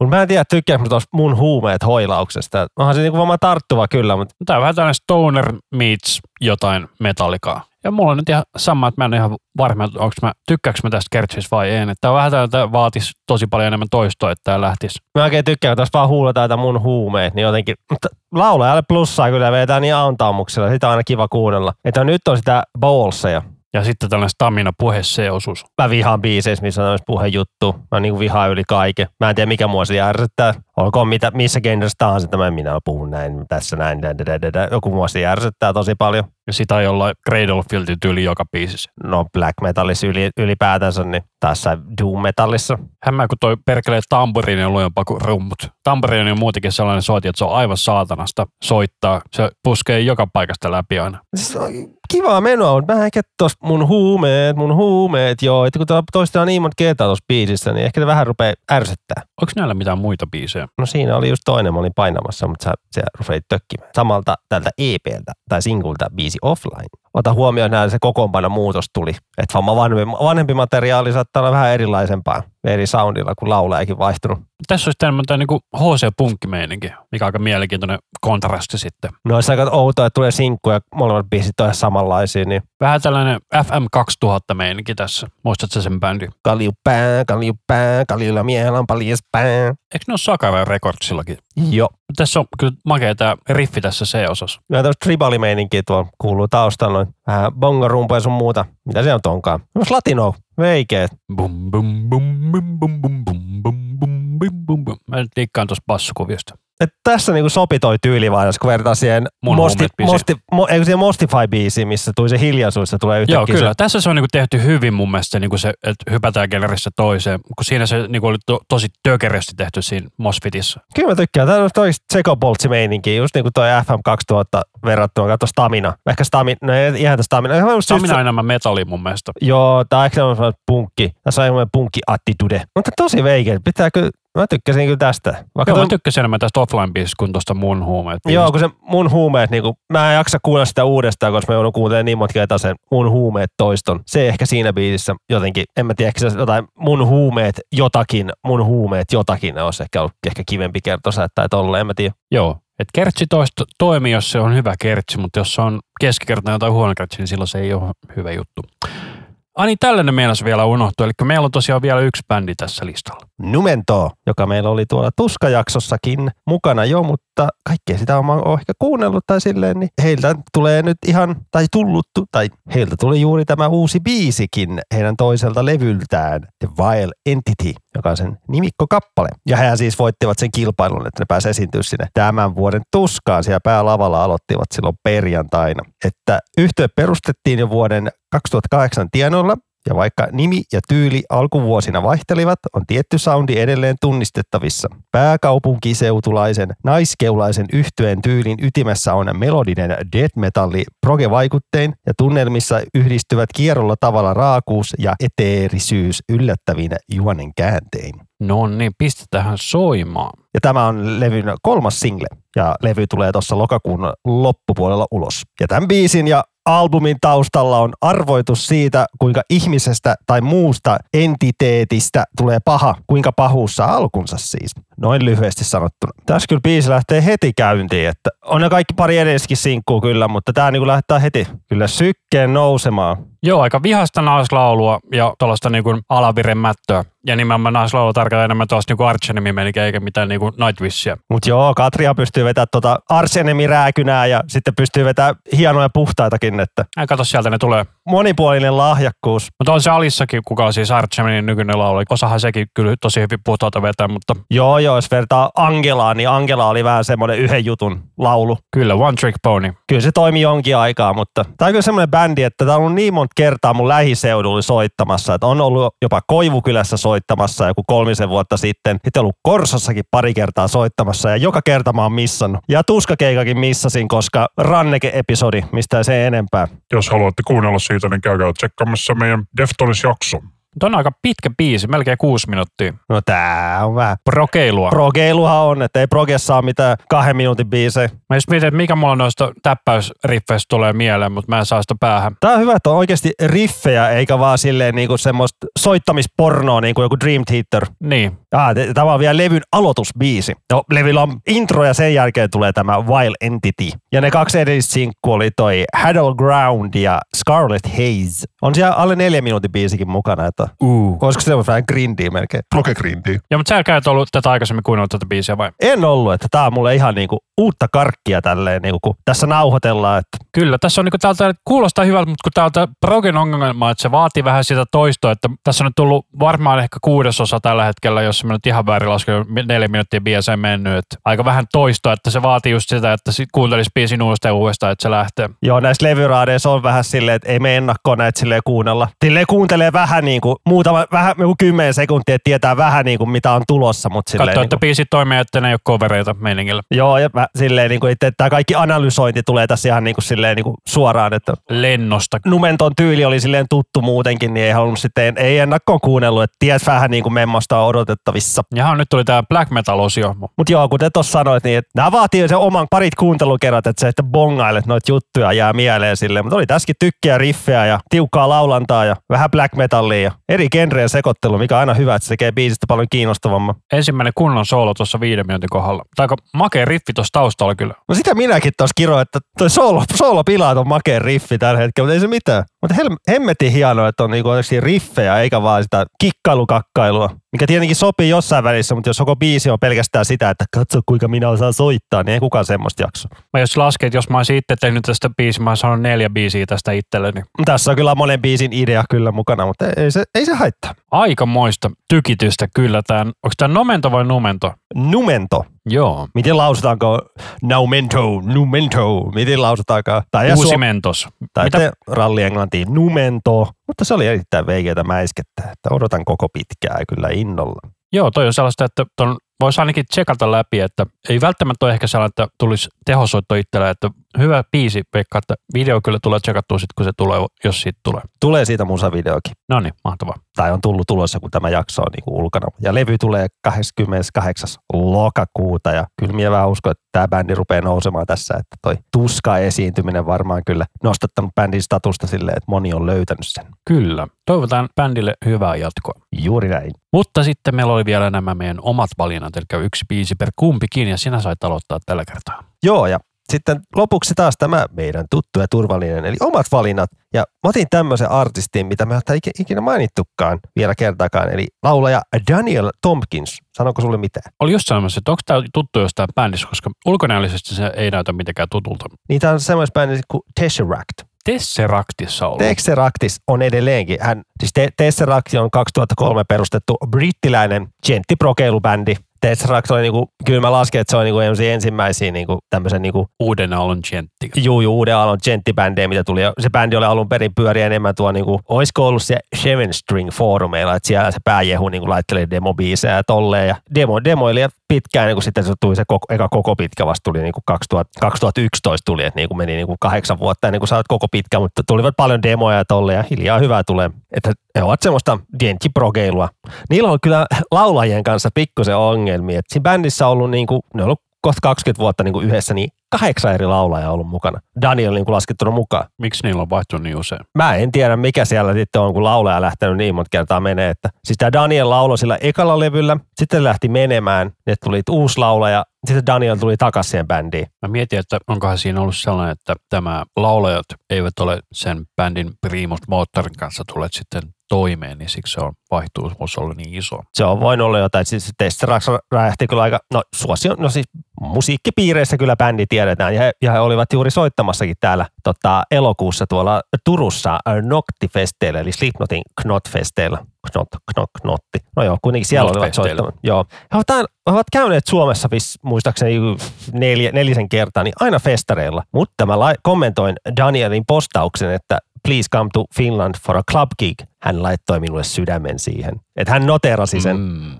Mutta mä en tiedä, tykkääkö tuossa mun huumeet hoilauksesta. Onhan se niinku varmaan tarttuva kyllä, mutta Tämä on vähän tällainen stoner meets jotain metallikaa. Ja mulla on nyt ihan sama, että mä en ole ihan varma, että onko mä, tykkääkö mä tästä kertsissä vai en. Että on vähän täältä vaatisi tosi paljon enemmän toistoa, että tämä lähtisi. mä oikein tykkään, kun tässä vaan huuletaan tätä mun huumeet, niin jotenkin, mutta laulajalle plussaa kyllä vetää niin antaumuksella, sitä on aina kiva kuunnella. Että nyt on sitä bowlseja. Ja sitten tällainen stamina puhe C-osuus. Mä vihaan biiseissä, missä on tämmöistä puhejuttu. Mä niin vihaan yli kaiken. Mä en tiedä, mikä mua se järsyttää. Olkoon mitä, missä genressä tahansa tämä minä puhun näin, tässä näin, dä, dä, dä, dä. joku muasti ärsyttää tosi paljon. Ja sitä ei olla Cradle of Filthy tyyli joka biisissä. No black metallissa yli, ylipäätänsä, niin tässä doom metallissa. Hämmää, kun toi perkelee tamburiini on lujempaa kuin rummut. Tamburiini on muutenkin sellainen soiti, että se on aivan saatanasta soittaa. Se puskee joka paikasta läpi aina. Siis on kivaa menoa, mutta mä ehkä tos mun huumeet, mun huumeet, joo. Että kun toistetaan niin monta kertaa tuossa biisissä, niin ehkä ne vähän rupeaa ärsyttää. Onko näillä mitään muita biisejä? No siinä oli just toinen, mä olin painamassa, mutta sä, sä rupeat tökkimään. Samalta tältä EPltä tai singulta biisi Offline. Ota huomioon, että se kokoonpano muutos tuli. Että vanhempi, vanhempi materiaali saattaa olla vähän erilaisempaa eri soundilla, kun laulajakin vaihtunut. Tässä olisi enemmän tämä niinku HC-punkkimeininki, mikä on aika mielenkiintoinen kontrasti sitten. No olisi aika outoa, että tulee sinkku ja molemmat biisit on ihan samanlaisia, niin Vähän tällainen FM 2000-meininki tässä. Muistatko sen bändi? kalju pää, kalju pää, kaljulla mielan paljas pää. Eikö ne ole Sakara Recordsillakin? Joo. Tässä on kyllä makea tämä riffi tässä C-osassa. Ja tämmöistä tribalimeininkiä tuolla kuuluu taustalla, noin vähän bongarumpa ja sun muuta. Mitä se on onkaan? Myös latino, veikeet. Bum, bum, bum, bum, bum, bum, bum, bum, bum, bum, bum, bum. Mä nyt liikkaan tuossa bassukuviosta. Et tässä niinku sopi toi tyyli vaan, jos kun vertaa siihen, Mun mosti, mosti, mo, eikö siihen Mostify-biisiin, missä tuli se hiljaisuus, se tulee yhtäkkiä. Joo, kyllä. Se, Tässä se on niinku tehty hyvin mun mielestä, niinku se, että hypätään genressä toiseen. Kun siinä se niinku oli to, tosi tökerösti tehty siinä Mosfitissa. kyllä mä tykkään. Tämä on toi Tsekoboltsi-meininki, just niin kuin toi FM 2000 verrattuna. Kato Stamina. Ehkä Stamina, no ei ihan tästä Stamina. Samina on enemmän metalli mun mielestä. Joo, tää on ehkä semmoinen punkki. Tässä on semmoinen punkki-attitude. Mutta tosi veikeä. Pitääkö, mä tykkäsin kyllä tästä. Vaikka mä tykkäsin enemmän tästä offline-biisistä kuin tuosta mun huumeet. Joo, kun se mun huumeet, niin kuin, mä en jaksa kuulla sitä uudestaan, koska mä joudun kuuntelemaan niin monta kertaa sen mun huumeet toiston. Se ehkä siinä biisissä jotenkin, en mä tiedä, ehkä se jotain mun huumeet jotakin, mun huumeet jotakin, ne olisi ehkä ollut ehkä kivempi kertosa tai tolle, en mä tiedä. Joo. Et kertsi toisto, toimii, jos se on hyvä kertsi, mutta jos se on keskikertainen tai huono kertsi, niin silloin se ei ole hyvä juttu. Ani, tällainen meinas vielä unohtua. Eli meillä on tosiaan vielä yksi bändi tässä listalla. Numento, joka meillä oli tuolla Tuskajaksossakin mukana jo, mutta kaikkea sitä on, on ehkä kuunnellut tai silleen, niin heiltä tulee nyt ihan, tai tullut, tai heiltä tuli juuri tämä uusi biisikin heidän toiselta levyltään, The Vile Entity, joka on sen nimikkokappale. Ja he siis voittivat sen kilpailun, että ne pääsivät esiintyä sinne tämän vuoden tuskaan. Siellä päälavalla aloittivat silloin perjantaina. Että yhtye perustettiin jo vuoden 2008 tienoilla, ja vaikka nimi ja tyyli alkuvuosina vaihtelivat, on tietty soundi edelleen tunnistettavissa. Pääkaupunkiseutulaisen naiskeulaisen yhtyeen tyylin ytimessä on melodinen death metalli proge-vaikuttein ja tunnelmissa yhdistyvät kierrolla tavalla raakuus ja eteerisyys yllättävin juonen kääntein. No niin, pistetään soimaan. Ja tämä on levyn kolmas single ja levy tulee tuossa lokakuun loppupuolella ulos. Ja tämän biisin ja albumin taustalla on arvoitus siitä, kuinka ihmisestä tai muusta entiteetistä tulee paha, kuinka pahuus saa alkunsa siis. Noin lyhyesti sanottuna. Tässä kyllä biisi lähtee heti käyntiin, että on ne kaikki pari edeskin sinkkuu kyllä, mutta tämä niin lähtee heti kyllä sykkeen nousemaan. Joo, aika vihasta naislaulua ja tuollaista niinku alaviremättöä. Ja nimenomaan naislaulu tarkoittaa enemmän tuosta niinku Archenemi eikä mitään niinku Nightwishia. Mutta joo, Katria pystyy vetämään tuota arsenemirääkynää ja sitten pystyy vetämään hienoja puhtaitakin, että Ai kato, sieltä ne tulee. Monipuolinen lahjakkuus. Mutta on se Alissakin, kuka on siis Archemenin nykyinen laulu. Osahan sekin kyllä tosi hyvin puhtaalta vetää, mutta Joo, joo, jos vertaa Angelaan, niin Angela oli vähän semmoinen yhden jutun laulu. kyllä One Trick Pony. Kyllä se toimi jonkin aikaa, mutta tämä on kyllä semmoinen bändi, että tämä on ollut niin monta kertaa mun lähiseudulla soittamassa, että on ollut jopa Koivukylässä soittamassa joku kolmisen vuotta sitten. Sitten ollut Korsossakin pari kertaa soittamassa ja joka kerta mä oon missannut. Ja Tuskakeikakin missasin, koska Ranneke-episodi, mistä se enempää. Jos haluatte kuunnella siitä, niin käykää tsekkaamassa meidän Deftonis-jakso. Mutta on aika pitkä biisi, melkein kuusi minuuttia. No tää on vähän. Prokeilua. Progeiluhan on, että ei proge saa mitään kahden minuutin biisejä. Mä just mietin, että mikä mulla noista täppäysriffeistä tulee mieleen, mutta mä en saa sitä päähän. Tää on hyvä, että on oikeasti riffejä, eikä vaan silleen niinku semmoista soittamispornoa, niin kuin joku Dream Theater. Niin. Ah, tämä on vielä levyn aloitusbiisi. No, levyllä on intro ja sen jälkeen tulee tämä Wild Entity. Ja ne kaksi edellistä sinkkua oli toi Haddle Ground ja Scarlet Haze. On siellä alle neljä minuutin biisikin mukana, että Uh. olisiko se vähän grindiä melkein. Proke Grindy. Ja mutta sä käyt ollut tätä aikaisemmin kuunnellut tätä biisiä vai? En ollut, että tää on mulle ihan niinku uutta karkkia tälleen, niinku, kun tässä nauhoitellaan, että Kyllä, tässä on niinku täältä, kuulostaa hyvältä, mutta kun täältä Progen ongelma, että se vaatii vähän sitä toistoa, että tässä on nyt tullut varmaan ehkä kuudesosa tällä hetkellä, jos mä nyt ihan väärin lasken, neljä minuuttia biiseen mennyt, että aika vähän toistoa, että se vaatii just sitä, että sit kuuntelisi biisin uudestaan uudestaan, että se lähtee. joo, näissä levyraadeissa on vähän silleen, että ei me ennakkoon näitä silleen kuunnella. Silleen kuuntelee vähän niinku, muutama, vähän joku kymmenen sekuntia, että tietää vähän niinku, mitä on tulossa, mutta silleen Katso, niinku, että biisit toimii, että ne ei ole covereita meiningillä. Joo, ja mä, silleen, niin kuin, että tämä kaikki analysointi tulee tässä ihan niin kuin, silleen, niin kuin suoraan, että Lennosta. Numenton tyyli oli silleen tuttu muutenkin, niin ei halunnut sitten, ei ennakkoon kuunnellut, että ties vähän niin kuin memmasta on odotettavissa. Jaha, nyt tuli tämä black metal-osio. Mutta joo, kuten tuossa sanoit, niin että nämä vaatii sen oman parit kuuntelukerrat, että se, että bongailet noita juttuja jää mieleen silleen. Mutta oli tässäkin tykkiä riffejä ja tiukkaa laulantaa ja vähän black metallia ja eri genreen sekoittelu, mikä on aina hyvä, että se tekee biisistä paljon kiinnostavamman. Ensimmäinen kunnon soolo tuossa viiden minuutin kohdalla. Tai aika makea riffi tuossa taustalla kyllä. No sitä minäkin tuossa kiroin, että toi solo, solo pilaa ton makeen riffi tällä hetkellä, mutta ei se mitään. Mutta hemmetin hienoa, että on niinku oikeasti riffejä eikä vaan sitä kikkailukakkailua, mikä tietenkin sopii jossain välissä, mutta jos koko biisi on pelkästään sitä, että katso kuinka minä osaan soittaa, niin ei kukaan semmoista jakso. Mä jos lasken, että jos mä olisin itse tehnyt tästä biisiä, mä olisin neljä biisiä tästä itselleni. Tässä on kyllä monen biisin idea kyllä mukana, mutta ei, ei, se, ei se haittaa. Aikamoista tykitystä kyllä tämän. Onko tämä Nomento vai Numento? Numento. Joo. Miten lausutaanko Numento, Numento, miten lausutaanko? Tai Uusi suom- mentos. tai Mitä? ralli englantiin Numento, mutta se oli erittäin veikeätä mäiskettä, että odotan koko pitkää kyllä innolla. Joo, toi on sellaista, että ton voisi ainakin tsekata läpi, että ei välttämättä ole ehkä sellainen, että tulisi tehosoitto itsellä, että hyvä biisi, Pekka, että video kyllä tulee tsekattua sitten, kun se tulee, jos siitä tulee. Tulee siitä musavideokin. No niin, mahtavaa. tai on tullut tulossa, kun tämä jakso on niin kuin ulkona. Ja levy tulee 28. lokakuuta ja kyllä minä vähän uskon, että tämä bändi rupeaa nousemaan tässä, että toi tuska esiintyminen varmaan kyllä nostattanut bändin statusta silleen, että moni on löytänyt sen. Kyllä. Toivotaan bändille hyvää jatkoa. Juuri näin. Mutta sitten meillä oli vielä nämä meidän omat valinnat, eli yksi biisi per kumpikin, ja sinä sait aloittaa tällä kertaa. Joo, ja sitten lopuksi taas tämä meidän tuttu ja turvallinen, eli omat valinnat. Ja mä otin tämmöisen artistin, mitä me ei ikinä mainittukaan vielä kertaakaan, eli laulaja Daniel Tompkins. Sanonko sulle mitään? Oli just sanomassa, että onko tämä tuttu jostain bändissä, koska ulkonäöllisesti se ei näytä mitenkään tutulta. Niitä on semmoisessa bändissä kuin Tesseract. Tesseractissa ollut. Tesseractis on edelleenkin. Hän, siis Te- Tesseract on 2003 perustettu brittiläinen genttiprokeilubändi. Tesseract oli niinku, kyllä mä lasken, että se on niinku ensimmäisiä niinku, tämmöisen niinku, Uuden aallon gentti. juu, juu, uuden aallon genttibändejä, mitä tuli. Se bändi oli alun perin pyöriä enemmän tuo, niinku, olisiko ollut se Seven String foorumeilla, että siellä se pääjehu niinku, laitteli demobiisejä ja tolleen. Ja demo, demoili ja pitkään, niin sitten se tuli se koko, eka koko pitkä vasta tuli niin kuin 2000, 2011 tuli, että niin kuin meni niin kuin kahdeksan vuotta ennen kuin saat koko pitkä, mutta tulivat paljon demoja ja tolle ja hiljaa hyvää tulee. Että he ovat semmoista progeilua. Niillä on kyllä laulajien kanssa pikkusen ongelmia. Että siinä bändissä on ollut niin kuin, ne on ollut kohta 20 vuotta niin kuin yhdessä, niin kahdeksan eri laulajaa on ollut mukana. Daniel niin kuin laskettuna mukaan. Miksi niillä on vaihtunut niin usein? Mä en tiedä, mikä siellä sitten on, kun laulaja lähtenyt niin monta kertaa menee. Että, siis tämä Daniel lauloi sillä ekalla levyllä, sitten lähti menemään, että tuli uusi laulaja, sitten Daniel tuli takaisin siihen bändiin. Mä mietin, että onkohan siinä ollut sellainen, että tämä laulajat eivät ole sen bändin primus moottorin kanssa tulleet sitten toimeen, niin siksi se on vaihtuvuus ollut niin iso. Se on voinut olla jotain, siis Testerax räjähti kyllä aika, no suosio, no siis musiikkipiireissä kyllä bändi tiedetään, ja he, ja he olivat juuri soittamassakin täällä tota, elokuussa tuolla Turussa äh, Nokti-festeillä, eli Slipknotin Knot-festeillä. Knot, knot, knotti. No joo, kuitenkin siellä olivat soittamaan. Joo. He ovat, aina- he ovat käyneet Suomessa vis, muistaakseni neljä, nelisen kertaa, niin aina festareilla. Mutta mä lai, kommentoin Danielin postauksen, että please come to Finland for a club gig. Hän laittoi minulle sydämen siihen. Että hän noterasi sen. Mm.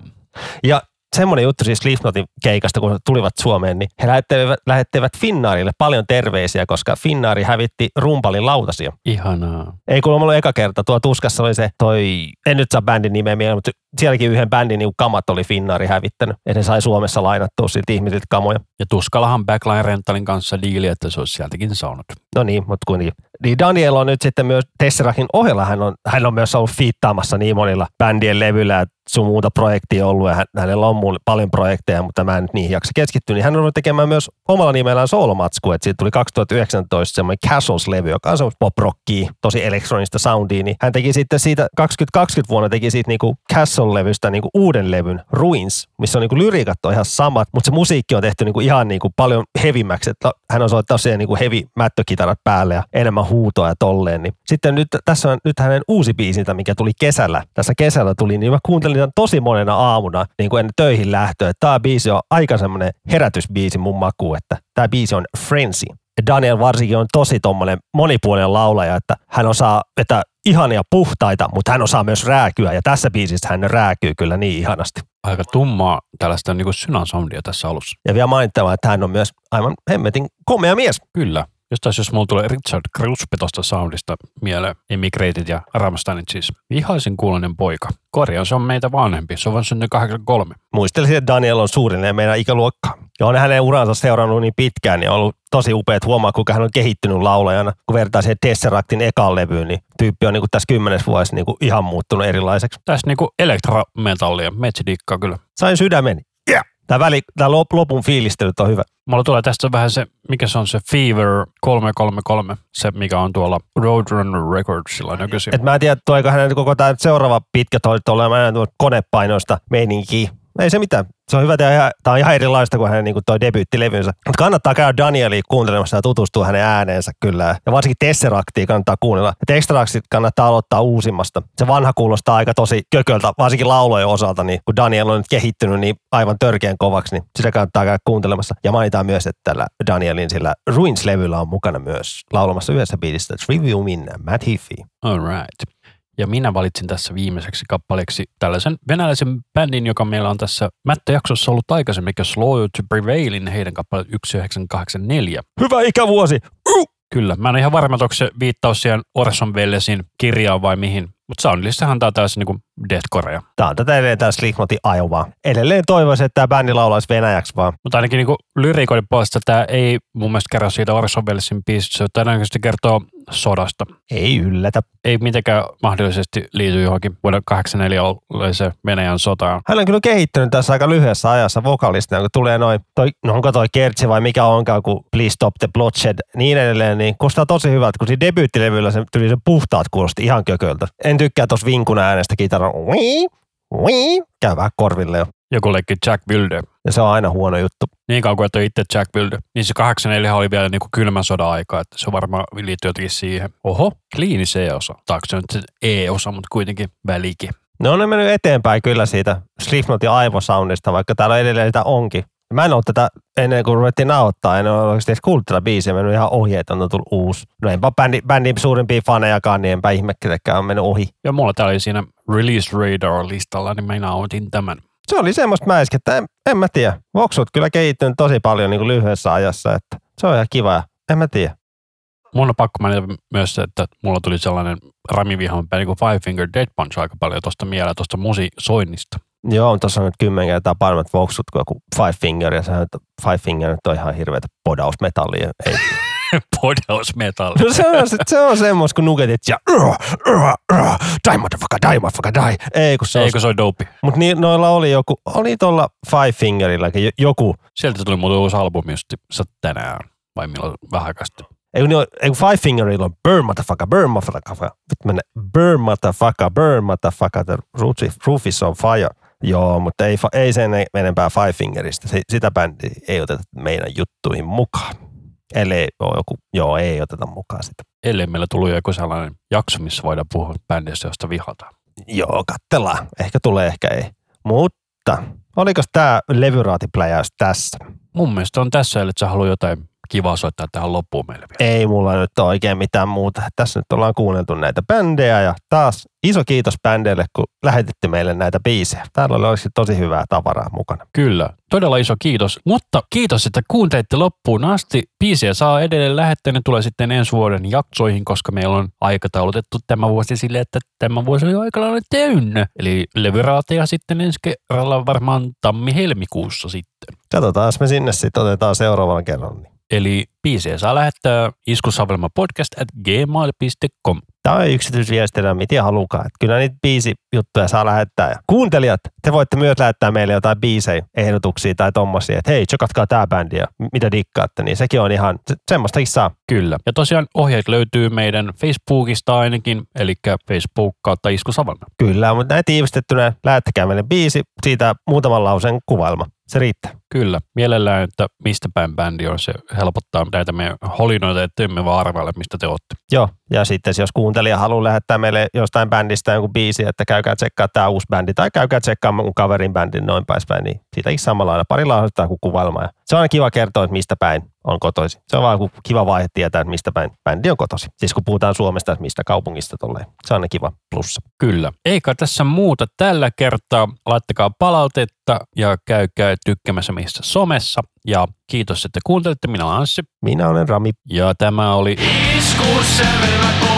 Ja semmoinen juttu siis Slipknotin keikasta, kun tulivat Suomeen, niin he lähettivät, lähettivät Finnaarille paljon terveisiä, koska Finnaari hävitti rumpalin lautasia. Ihanaa. Ei kuulemma ollut eka kerta. Tuo tuskassa oli se toi, en nyt saa bändin nimeä mieleen, mutta sielläkin yhden bändin niin kamat oli Finnaari hävittänyt. Ja ne sai Suomessa lainattua siltä ihmisiltä kamoja. Ja tuskallahan Backline Rentalin kanssa diili, että se olisi sieltäkin saanut. No niin, mutta kuitenkin. Niin Daniel on nyt sitten myös Tesseractin ohella, hän on, hän on myös ollut fiittaamassa niin monilla bändien levyillä, että sun muuta projektia ollut ja hän, hänellä on mulle paljon projekteja, mutta mä en nyt niihin jaksa keskittyä, niin hän on tekemään myös omalla nimellään soolomatsku, että siitä tuli 2019 semmoinen Castles-levy, joka on semmoista pop tosi elektronista soundia, niin hän teki sitten siitä 2020 vuonna teki siitä niinku Castle-levystä niinku uuden levyn Ruins, missä on niinku lyriikat on ihan samat, mutta se musiikki on tehty niinku ihan niinku paljon hevimmäksi, että hän on soittanut siihen niinku heavy mättökitarat päälle ja enemmän huutoa ja tolleen. Niin. Sitten nyt, tässä on nyt hänen uusi biisintä, mikä tuli kesällä. Tässä kesällä tuli, niin mä kuuntelin tämän tosi monena aamuna niin kuin ennen töihin lähtöä. Tämä biisi on aika semmoinen herätysbiisi mun maku, että tämä biisi on Frenzy. Daniel varsinkin on tosi tommonen monipuolinen laulaja, että hän osaa vetää ihania puhtaita, mutta hän osaa myös rääkyä ja tässä biisissä hän rääkyy kyllä niin ihanasti. Aika tummaa tällaista niin synansoundia tässä alussa. Ja vielä mainittava, että hän on myös aivan hemmetin komea mies. Kyllä. Jostain jos mulla tulee Richard Kruspe tuosta soundista mieleen, Immigrated ja Rammsteinit siis. Vihaisen kuulonen poika. Korjaan, se on meitä vanhempi. Se on vain syntynyt 83. Muistelisin, että Daniel on suurin meidän ikäluokka. Ja on hänen uransa seurannut niin pitkään, niin on ollut tosi upeat huomaa, kuinka hän on kehittynyt laulajana. Kun vertaa siihen Tesseractin ekan levyyn, niin tyyppi on niin kuin tässä kymmenes vuodessa niin kuin ihan muuttunut erilaiseksi. Tässä niin kuin elektrometallia, metsidikkaa kyllä. Sain sydämeni. Yeah. Tämä, väli, tämä lopun fiilistelyt on hyvä. Mulla tulee tästä vähän se, mikä se on se Fever 333, se mikä on tuolla Roadrunner Recordsilla nykyisin. Et mä en tiedä, tuoiko hänen koko tämä seuraava pitkä toilet olemaan konepainoista meininkiä. Ei se mitään se on hyvä, tämä on ihan erilaista kuin hänen niin kuin toi debyyttilevynsä. Mutta kannattaa käydä Danieli kuuntelemassa ja tutustua hänen ääneensä kyllä. Ja varsinkin Tesseractia kannattaa kuunnella. Ja Tesseractit kannattaa aloittaa uusimmasta. Se vanha kuulostaa aika tosi kököltä, varsinkin laulojen osalta, niin kun Daniel on nyt kehittynyt niin aivan törkeän kovaksi, niin sitä kannattaa käydä kuuntelemassa. Ja mainitaan myös, että tällä Danielin sillä Ruins-levyllä on mukana myös laulamassa yhdessä biisistä Review Min Matt Heafy. All right. Ja minä valitsin tässä viimeiseksi kappaleeksi tällaisen venäläisen bändin, joka meillä on tässä Mättä-jaksossa ollut aikaisemmin, mikä Slow to Prevailin heidän kappale 1984. Hyvä ikävuosi! Uh! Kyllä, mä en ihan varma, onko se viittaus siihen Orson Wellesin kirjaan vai mihin, mutta soundlissahan tää on täysin niinku deathcorea. Tää on tätä edelleen tää Slipknotin ajovaa. Edelleen toivoisin, että tämä bändi laulaisi venäjäksi vaan. Mutta ainakin niinku lyrikoiden puolesta tämä ei mun mielestä kerro siitä Orson Wellesin biisistä. Todennäköisesti kertoo sodasta. Ei yllätä. Ei mitenkään mahdollisesti liity johonkin vuoden 84 se Venäjän sotaan. Hän on kyllä kehittynyt tässä aika lyhyessä ajassa vokalistina, kun tulee noin, toi, no onko toi Kertsi vai mikä onkaan, kun Please Stop the Bloodshed, niin edelleen, niin kuulostaa tosi hyvältä, kun siinä debyyttilevyllä se tuli se puhtaat kuulosti ihan kököltä. En tykkää tuossa vinkun äänestä kitaran, käy vähän korville jo. Joku leikki Jack Wilde. Ja se on aina huono juttu. Niin kauan kuin et ole itse Jack Wilde. Niin se 84 oli vielä niin kuin kylmän sodan aika, että se varmaan liittyy jotenkin siihen. Oho, kliini C-osa. Taako se nyt se E-osa, mutta kuitenkin välikin. No on ne mennyt eteenpäin kyllä siitä Slipknotin aivosoundista, vaikka täällä edelleen sitä onkin. Mä en ole tätä ennen kuin ruvettiin nauhoittaa, en ole oikeasti edes kuullut tätä biisiä, mennyt ihan ohi, että on tullut uusi. No enpä bändi, bändin suurimpia fanejakaan, niin enpä ihmekkelekään on mennyt ohi. Ja mulla täällä oli siinä Release Radar-listalla, niin mä nautin tämän. Se oli semmoista mäiskä, että en, en mä tiedä. Voksut kyllä kehittynyt tosi paljon niin kuin lyhyessä ajassa, että se on ihan kiva. En mä tiedä. Mun on pakko mainita myös se, että mulla tuli sellainen Rami Vihan niin kuin Five Finger Dead Punch aika paljon tuosta mieleen, tuosta musisoinnista. Joo, tuossa on nyt kymmen kertaa paremmat voksut kuin joku Five Finger, ja sehän Five Finger nyt on ihan hirveätä podausmetallia. Ei. podausmetallia. No se on, se on semmoista, kun nuketit ja die motherfucker, die motherfucker, die. Ei kun se Ei, kun se on dope. Mutta niin, noilla oli joku, oli tuolla Five Fingerillä joku. Sieltä tuli muuten uusi albumi just tänään, vai milloin vähän aikaa sitten. Ei, niin, ei kun Five Fingerilla on Burn motherfucker, Burn motherfucker. Mennä, burn motherfucker, Burn motherfucker, the roof is on fire. Joo, mutta ei, ei sen enempää Five Fingeristä. Se, sitä bändiä ei oteta meidän juttuihin mukaan. Eli ole joku, joo, ei oteta mukaan sitä. Ellei meillä tullut joku sellainen jakso, missä voidaan puhua bändistä, josta vihataan. Joo, katsellaan. Ehkä tulee, ehkä ei. Mutta oliko tämä levyraatipläjäys tässä? Mun mielestä on tässä, että sä haluat jotain kiva soittaa tähän loppuun meille vielä. Ei mulla nyt ole oikein mitään muuta. Tässä nyt ollaan kuunneltu näitä bändejä ja taas iso kiitos bändeille, kun lähetitte meille näitä biisejä. Täällä oli olisi tosi hyvää tavaraa mukana. Kyllä, todella iso kiitos. Mutta kiitos, että kuuntelitte loppuun asti. Biisejä saa edelleen lähettää, ne tulee sitten ensi vuoden jaksoihin, koska meillä on aikataulutettu tämä vuosi sille, että tämä vuosi on aika lailla täynnä. Eli levyraateja sitten ensi kerralla varmaan tammi-helmikuussa sitten. Katsotaan, me sinne sitten otetaan seuraavan kerran. Eli biisejä saa lähettää iskusavelmapodcast at gmail.com. Tämä on yksityisviestinä, miten halukaan. Että kyllä niitä biisijuttuja saa lähettää. Ja kuuntelijat, te voitte myös lähettää meille jotain biisejä, ehdotuksia tai tommosia, että hei, tsekatkaa tämä bändi ja mitä dikkaatte, niin sekin on ihan, se, semmoistakin saa. Kyllä. Ja tosiaan ohjeet löytyy meidän Facebookista ainakin, eli Facebook kautta iskusavelma. Kyllä, mutta näin tiivistettynä lähettäkää meille biisi, siitä muutaman lauseen kuvailma. Se riittää. Kyllä. Mielellään, että mistä päin bändi on, se helpottaa näitä meidän holinoita, että emme vaan arvaile, mistä te olette. Joo, ja sitten jos kuuntelija haluaa lähettää meille jostain bändistä joku biisi, että käykää tsekkaa tämä uusi bändi, tai käykää tsekkaa mun kaverin bändin noin päin, niin siitäkin samalla lailla pari lausetta kuin kuvailma. Ja se on aina kiva kertoa, että mistä päin on kotoisin. Se on vaan kiva vaihe tietää, että mistä päin bändi on kotoisin. Siis kun puhutaan Suomesta, että mistä kaupungista tulee. Se on aina kiva plussa. Kyllä. Eikä tässä muuta tällä kertaa. Laittakaa palautetta ja käykää tykkämässä missä somessa. Ja kiitos, että kuuntelitte. Minä olen Anssi. Minä olen Rami. Ja tämä oli Iskussävelmä